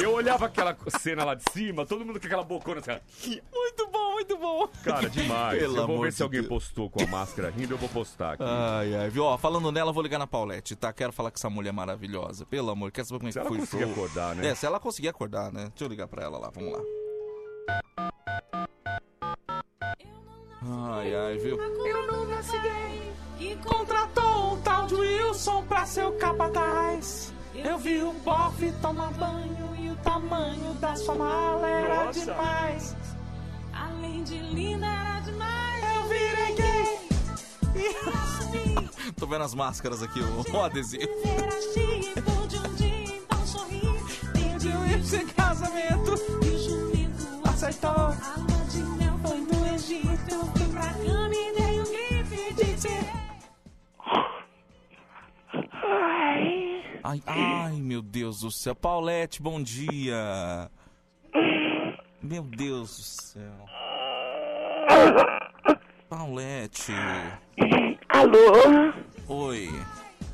eu olhava aquela cena lá de cima, todo mundo com aquela bocona assim. Muito bom, muito bom. Cara, demais. Pelo eu vou ver se alguém Deus. postou com a máscara rindo, eu vou postar aqui. Ai, ai, viu? Ó, falando nela, eu vou ligar na Paulette, tá? Quero falar que essa mulher é maravilhosa. Pelo amor, quer saber como é Se que ela foi o conseguir show? acordar, né? É, se ela conseguir acordar, né? Deixa eu ligar pra ela lá, vamos lá. Ai, ai, viu? Eu não nasci gay e contratou um tal de Wilson pra ser o capataz. Eu vi o bofe tomar banho e o tamanho da sua mala era Nossa. demais. Além de linda era demais. Eu virei gay e. *laughs* Tô vendo as máscaras aqui, o, o adesivo. Era tipo de um dia, então sorri. Pedi o Wilson em casamento aceitou. A lua de mel foi no Egito. Fui pra cama e dei um e disse. Ai, ai, meu Deus do céu. Paulette, bom dia. Meu Deus do céu. Paulette. Alô? Oi.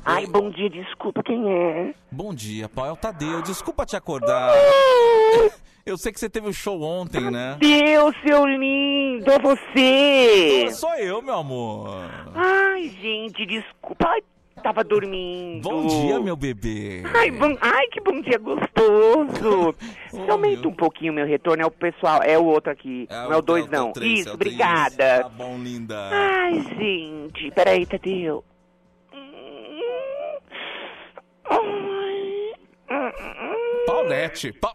Ai, bom dia, desculpa, quem é? Bom dia, Paulo. É o Tadeu. Desculpa te acordar. *laughs* Eu sei que você teve o show ontem, né? Deus, seu lindo, é você! Sou eu, meu amor. Ai, gente, desculpa, ai, tava dormindo. Bom dia, meu bebê. Ai, bom, ai, que bom dia gostoso. *laughs* Só aumenta um pouquinho o meu retorno, é o pessoal, é o outro aqui, não é o dois não. três, Isso, é o três. obrigada. Tá bom, linda. Ai, gente, peraí, Tadeu. Paulette. Pa...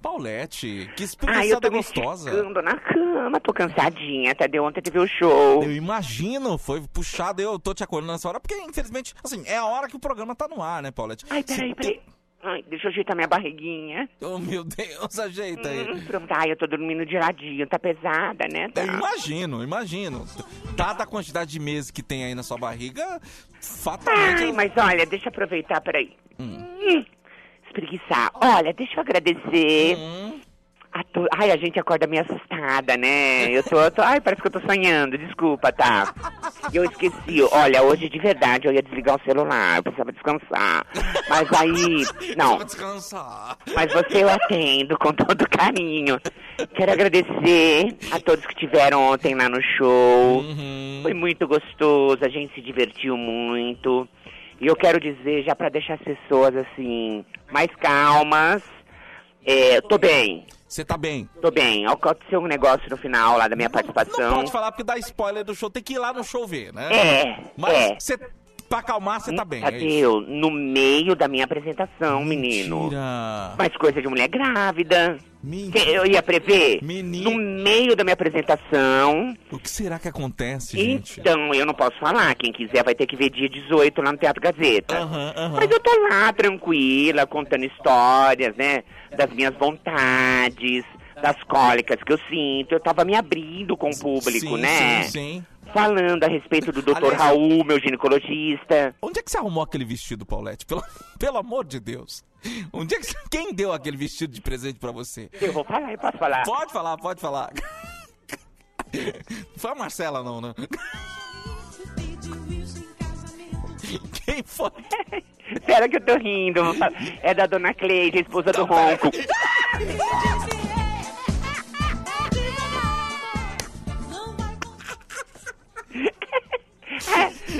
Paulette, que eu tô me gostosa. esticando na cama, tô cansadinha, Tadeu, ontem teve o show. Eu imagino, foi puxado, eu tô te acordando nessa hora, porque infelizmente, assim, é a hora que o programa tá no ar, né, Paulette? Ai, peraí, peraí. Ai, deixa eu ajeitar minha barriguinha. Oh, meu Deus, ajeita aí. Hum, pronto, ai, eu tô dormindo de ladinho, tá pesada, né? Tá. Eu imagino, imagino. Dada a quantidade de meses que tem aí na sua barriga, fatalmente... Ai, mas olha, deixa eu aproveitar, peraí. Hum. Hum, espreguiçar. Olha, deixa eu agradecer. Hum. A to... Ai, a gente acorda meio assustada, né? Eu tô, eu tô- Ai, parece que eu tô sonhando, desculpa, tá? Eu esqueci. Olha, hoje de verdade eu ia desligar o celular, eu precisava descansar. Mas aí. *laughs* Não. Descansar. Mas você eu atendo com todo carinho. Quero agradecer a todos que tiveram ontem lá no show. Foi muito gostoso, a gente se divertiu muito. E eu quero dizer, já pra deixar as pessoas assim, mais calmas, é, tô bem. Você tá bem? Tô bem. Aconteceu um negócio no final lá da minha participação. Pode falar porque dá spoiler do show, tem que ir lá no show ver, né? É, Mas é. Pra acalmar, você tá bem, é? Tadeu, no meio da minha apresentação, menino. Mentira. Mas coisa de mulher grávida. Que Eu ia prever? No meio da minha apresentação. O que será que acontece, gente? Então, eu não posso falar. Quem quiser vai ter que ver dia 18 lá no Teatro Gazeta. Aham, aham. Mas eu tô lá, tranquila, contando histórias, né? Das minhas vontades, das cólicas que eu sinto. Eu tava me abrindo com o público, Sim, né? sim, sim. Falando a respeito do Dr. Aliás, Raul, meu ginecologista. Onde é que você arrumou aquele vestido, Paulette? Pelo, *laughs* pelo amor de Deus. Onde é que você- quem deu aquele vestido de presente pra você? Eu vou falar, eu posso falar. Pode falar, pode falar. Foi a Marcela, não, né? Quem foi? *laughs* Espera que eu tô rindo. É da dona Cleide, a esposa do Ronco. *laughs*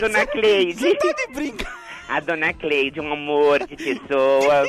dona Cleide. Você tá de brinca. A dona Cleide, um amor de pessoa.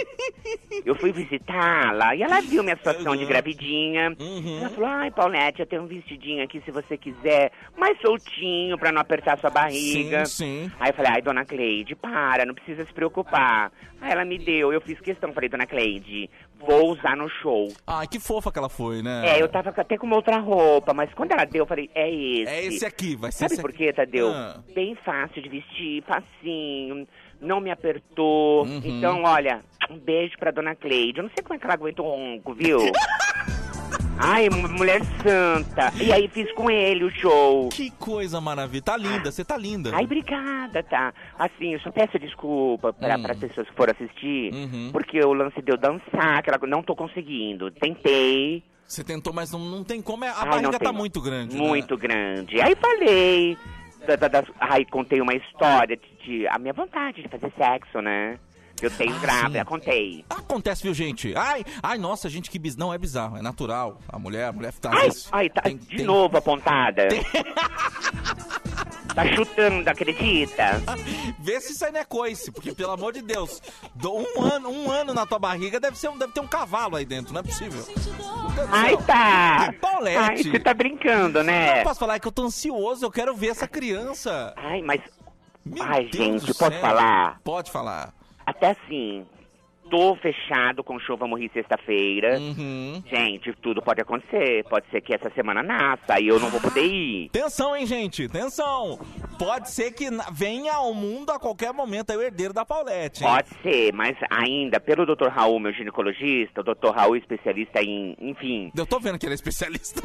Eu fui visitá-la e ela viu minha situação de gravidinha. Uhum. Ela falou: Ai, Paulette, eu tenho um vestidinho aqui se você quiser, mais soltinho pra não apertar sua barriga. Sim, sim. Aí eu falei: Ai, dona Cleide, para, não precisa se preocupar. Aí ela me deu, eu fiz questão, falei: Dona Cleide, vou usar no show. Ai, que fofa que ela foi, né? É, eu tava até com uma outra roupa, mas quando ela deu, eu falei, é esse. É esse aqui, vai ser Sabe esse por quê, Tadeu? Ah. Bem fácil de vestir, facinho, não me apertou. Uhum. Então, olha, um beijo pra dona Cleide. Eu não sei como é que ela aguenta o ronco, viu? *laughs* Ai, mu- mulher santa. E aí fiz com ele o show. Que coisa maravilhosa. Tá linda, você tá linda. Ai, obrigada, tá? Assim, eu só peço desculpa pra, Hum. pras pessoas que foram assistir, Uhum. porque o lance de eu dançar, aquela coisa, não tô conseguindo. Tentei, Você tentou, mas não, não tem como. é- A Ai, barriga tá muito grande. né? Muito grande. Aí falei. Da, da, das- ai, contei uma história de, de- a minha vontade de fazer sexo, né? Eu tenho Ah, grávida, sim. contei. Acontece, viu, gente? Ai, ai, nossa, gente, que bis... Não, é bizarro, é natural. A mulher, a mulher tá... Ai, ai, tá de novo apontada. tá chutando, acredita? *laughs* Vê se isso aí não é coice, porque, pelo amor de Deus, um ano, um ano na tua barriga deve, ser um, deve ter um cavalo aí dentro, não é possível. Ai, tá. Paulette. Ai, você tá brincando, né? Não posso falar é que eu tô ansioso, eu quero ver essa criança. Ai, mas... Meu Ai, Deus gente, céu. falar? Pode falar. Até assim, tô fechado com Vamos Rir sexta-feira. Uhum. Gente, tudo pode acontecer. Pode ser que essa semana nasça e eu não vou poder ir. Atenção, hein, gente? Atenção! Pode ser que venha ao mundo a qualquer momento aí o herdeiro da Paulette, hein? Pode ser, mas ainda, pelo Dr. Raul, meu ginecologista, o Dr. Raul é especialista em, enfim, Eu tô vendo que ele é especialista.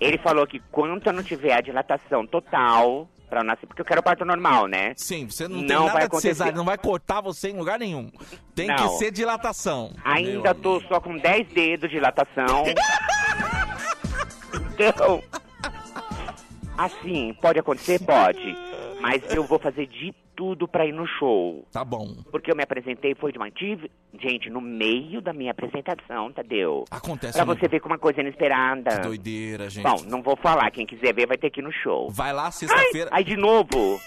ele falou que quando eu não tiver a dilatação total pra nascer, porque eu quero parto normal, né? Sim, você não, Não tem vai nada de acontecer. cesárea, não vai cortar você em lugar nenhum. Tem que Não. ser dilatação. Ainda tô só com 10 dedos de dilatação. *laughs* então, assim, pode acontecer? Pode. Mas eu vou fazer de tudo pra ir no show. Tá bom. Porque eu me apresentei, foi de uma... Gente, no meio da minha apresentação, Tadeu. Acontece Pra muito. você ver com uma coisa inesperada. Que doideira, gente. Bom, não vou falar. Quem quiser ver vai ter que ir no show. Vai lá sexta-feira. Ai, de novo.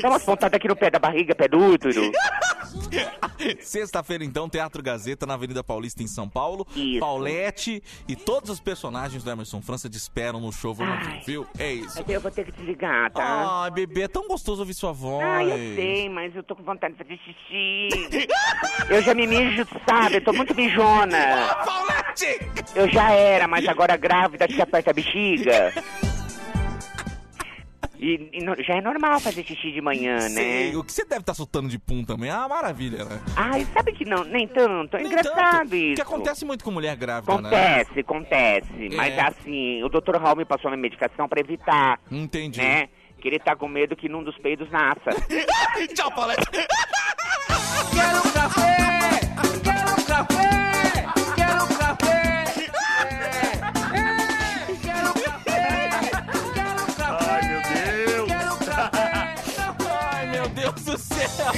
Dá umas pontadas aqui no pé da barriga, pé do útero. *laughs* Sexta-feira, então, Teatro Gazeta na Avenida Paulista, em São Paulo. Isso. Paulette e todos os personagens do Emerson França te esperam no show. Ai. viu? É isso. Eu vou ter que desligar, tá? Ai, bebê, é tão gostoso ouvir sua voz. Ah, eu sei, mas eu tô com vontade de fazer xixi. eu já me mijo, sabe? Eu tô muito mijona. *laughs* Paulette! Eu já era, mas agora grávida te aperta a bexiga. *laughs* E, e no- já é normal fazer xixi de manhã, né? Sei, o que você deve estar soltando de pum também? Ah, maravilha, né? Ai, sabe que não, nem tanto. É Nem engraçado tanto. isso. Que acontece muito com mulher grávida, né? Acontece, acontece. Mas É. assim, o Dr. Raul me passou uma medicação pra evitar. Entendi. Né? Que ele tá com medo que num dos peidos nasça. *laughs* Tchau, Paulette! Quero um café! Do céu!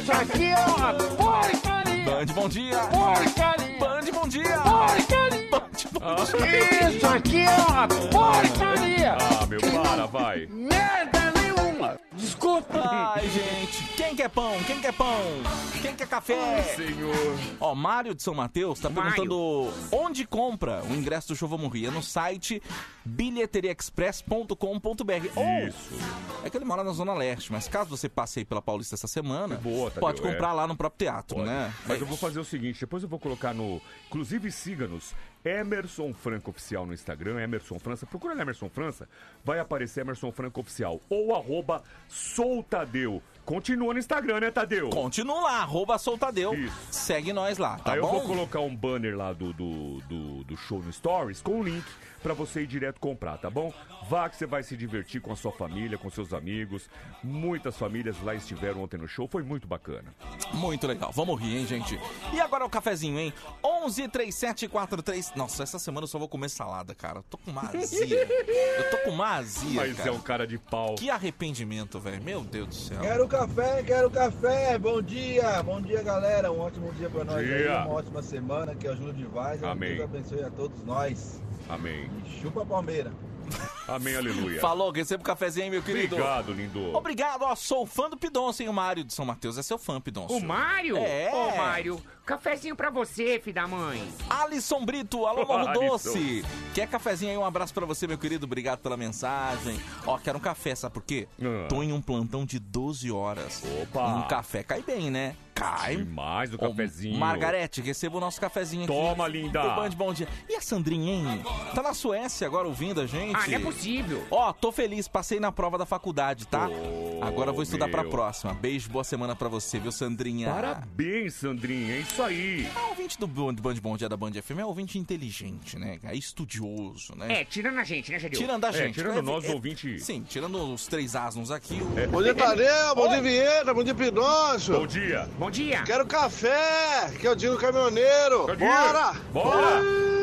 Isso aqui é uma porcaria! Band, bom dia! Porcaria! Band, bom dia! Porcaria! Band, bom dia! Isso aqui é uma porcaria! Ah, meu, para, vai. Merda nenhuma! Desculpa! Ai, gente, quem quer pão? Quem quer pão? Quem quer café? Senhor. Ó, Mário de São Mateus tá Mário. perguntando onde compra o ingresso do show Vamos Rir. É no site bilheteriaexpress.com.br. Ou Isso. é que ele mora na Zona Leste, mas caso você passe aí pela Paulista essa semana, Boa, Tadeu, pode comprar é. lá no próprio teatro, Pode. né? Mas É eu vou isso. fazer o seguinte, depois eu vou colocar no... Inclusive, siga-nos. Emerson Franco Oficial no Instagram, Emerson França. Procura Emerson França, vai aparecer Emerson Franco Oficial. Ou arroba Soltadeu. Continua no Instagram, né, Tadeu? Continua lá, arroba soltadeu. Segue nós lá, tá Aí bom? eu vou colocar um banner lá do, do, do, do show no Stories com o link pra você ir direto comprar, tá bom? Vá que você vai se divertir com a sua família, com seus amigos. Muitas famílias lá estiveram ontem no show, foi muito bacana. Muito legal. Vamos rir, hein, gente? E agora o cafezinho, hein? 11 3743. Nossa, essa semana eu só vou comer salada, cara. Eu tô com uma azia. eu tô com uma azia, Mas cara. é um cara de pau. Que arrependimento, velho. Meu Deus do céu. Quero café, quero café. Bom dia, bom dia, galera. Um ótimo dia pra nós aí, Dia. uma ótima semana. Que é o Júlio de Vaz. Amém. Deus abençoe a todos nós. Amém. Chupa a Palmeira. *laughs* Amém, aleluia. Falou, receba o cafezinho aí, meu querido. Obrigado, lindo. Obrigado, ó, sou fã do Pidoncio, hein? O Mário de São Mateus é seu fã, Pidoncio. O Mário? É. Ô, Mário, cafezinho pra você, filho da mãe. Alisson Brito, alô, Morro. *laughs* Doce. Quer cafezinho aí? Um abraço pra você, meu querido. Obrigado pela mensagem. Ó, quero um café, sabe por quê? Ah. Tô em um plantão de 12 horas. Opa. Um café cai bem, né? Cai. Mais do Ô, cafezinho. Margarete, receba o nosso cafezinho aqui. Toma, linda. Do Band Bom Dia. E a Sandrinha, hein? Tá na Suécia agora ouvindo a gente? Ah, não é possível. Ó, tô feliz, passei na prova da faculdade, tá? agora vou estudar pra meu. próxima. Beijo, boa semana pra você, viu, Sandrinha? Parabéns, Sandrinha. É isso aí. O ouvinte do Band Band Bom Dia da Band FM é um ouvinte inteligente, né? É estudioso, né? É, tirando a gente, né, Jadil? Tirando a gente. tirando né? nós, É, ouvinte. Sim, tirando os três asnos aqui. O... É. Bom dia, Tadeu. Bom dia, Vinheta. Bom dia, Pinócio. Bom dia. Bom dia. Quero café, que é o Dino Caminhoneiro. Cadê? Bora! Bora!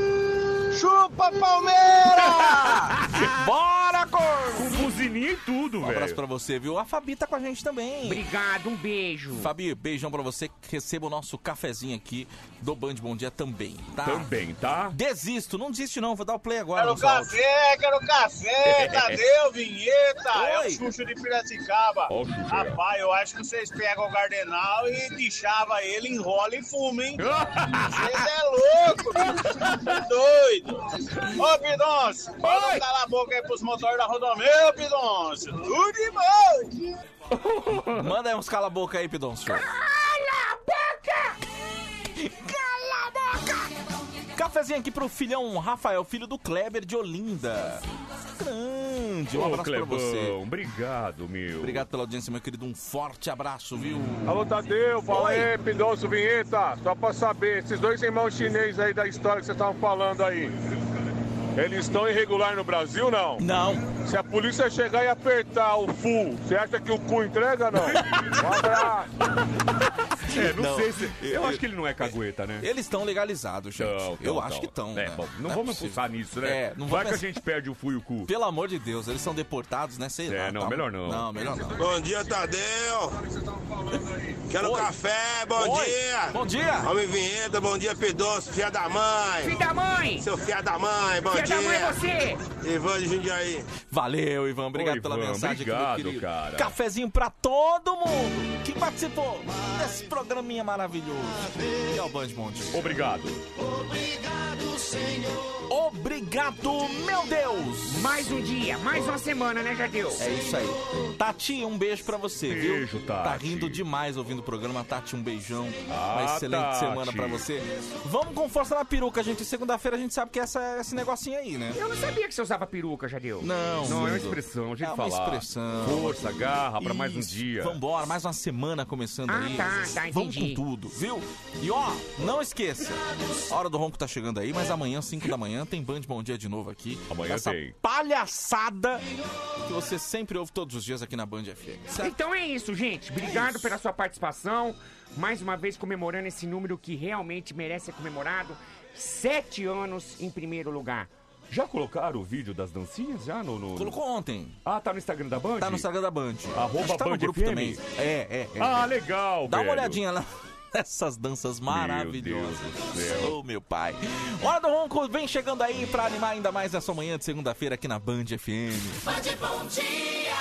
Chupa, Palmeiras! *laughs* Bora, Com buzininha e tudo, Um velho. abraço pra você, viu? A Fabi tá com a gente também. Obrigado, um beijo. Fabi, beijão pra você. Receba o nosso cafezinho aqui do Band Bom Dia também, tá? Também, tá? Desisto, não desiste não, vou dar o play agora. Quero café, quero café, *laughs* Tadeu, vinheta, é Oi. o Xuxa de Piracicaba. O Xuxa. Rapaz, eu acho que vocês pegam o Gardenal e deixava ele, enrola e fuma, hein? *laughs* Vocês é louco, bicho. Doido. Ô, Pidoncio, pode calar a boca aí pros motores da Rodomeu, Pidoncio. Tudo de bom. Manda aí uns cala a boca aí, Pidoncio. Cala a boca! Cala a boca! Cafezinho aqui pro filhão Rafael, filho do Kleber de Olinda. Grande, um Ô, abraço Clebão, pra você. Obrigado, meu. Obrigado pela audiência, meu querido. Um forte abraço, viu? Alô, Tadeu, fala Oi. aí, Pidoncio Vinheta. Só pra saber, esses dois irmãos chineses aí da história que vocês estavam falando aí, eles estão irregular no Brasil, não? Não. Se a polícia chegar e apertar o full, você acha que o cu entrega, não? *laughs* Um abraço. É, não, Não, sei se. Eu, eu- acho que ele não é cagueta, né? Eles estão legalizados, gente. Tão, eu tão, acho que estão. É, né? bom, não é vamos fuçar nisso, né? É, não Vai vamos que a gente perde o e o cu. Pelo amor de Deus, eles são deportados, né? Sei É, lá. não, tá? melhor não. Não, melhor não. Bom dia, Tadeu. Quero Oi. café, bom Oi. dia. Bom dia. Homem Vinheta, bom dia, Pidoncio, filha da mãe. Filho da mãe! Seu filha da mãe, bom Filho dia. da mãe é você! Ivan de Jundiaí. Valeu, Ivan. Obrigado Ô, pela Ivan, mensagem obrigado, aqui, meu querido. cara. Cafezinho pra todo mundo que participou desse programinha maravilhoso. Que é o Band Bom Dia. Obrigado. Obrigado, meu Deus! Mais um dia, mais uma semana, né, Jadil? É isso aí. Tati, um beijo pra você, viu? Beijo, Tati. Tá rindo demais ouvindo o programa. Tati, um beijão. Ah, Uma excelente Tati. semana pra você. Vamos com força na peruca, gente. Segunda-feira a gente sabe que é essa, esse negocinho aí, né? Eu não sabia que você usava peruca, Jadil. Não, Não, é uma expressão, um jeito É uma falar. expressão. Força, garra pra mais um Isso. dia. Vambora, mais uma semana começando Ah, aí. tá, tá, Vamos com entendi. tudo, viu? E ó, não esqueça, a hora do ronco tá chegando aí, mas amanhã, 5 da manhã, tem Band Bom Dia de novo aqui. Amanhã Essa tem. palhaçada que você sempre ouve todos os dias aqui na Band FM. Certo? Então é isso, gente. Obrigado pela sua participação. Mais uma vez comemorando esse número que realmente merece ser comemorado. Sete anos em primeiro lugar. Já colocaram o vídeo das dancinhas já no, no- Colocou ontem. Ah, tá no Instagram da Band? Tá no Instagram da Band. Arroba Acho que tá no Band grupo FM? também. É, é, é. Ah, é. legal, Dá uma velho. olhadinha lá. *laughs* Essas danças maravilhosas. Deus do céu. Ô, meu pai. Hora do Ronco vem chegando aí pra animar ainda mais essa manhã de segunda-feira aqui na Band FM. Band Bom Dia.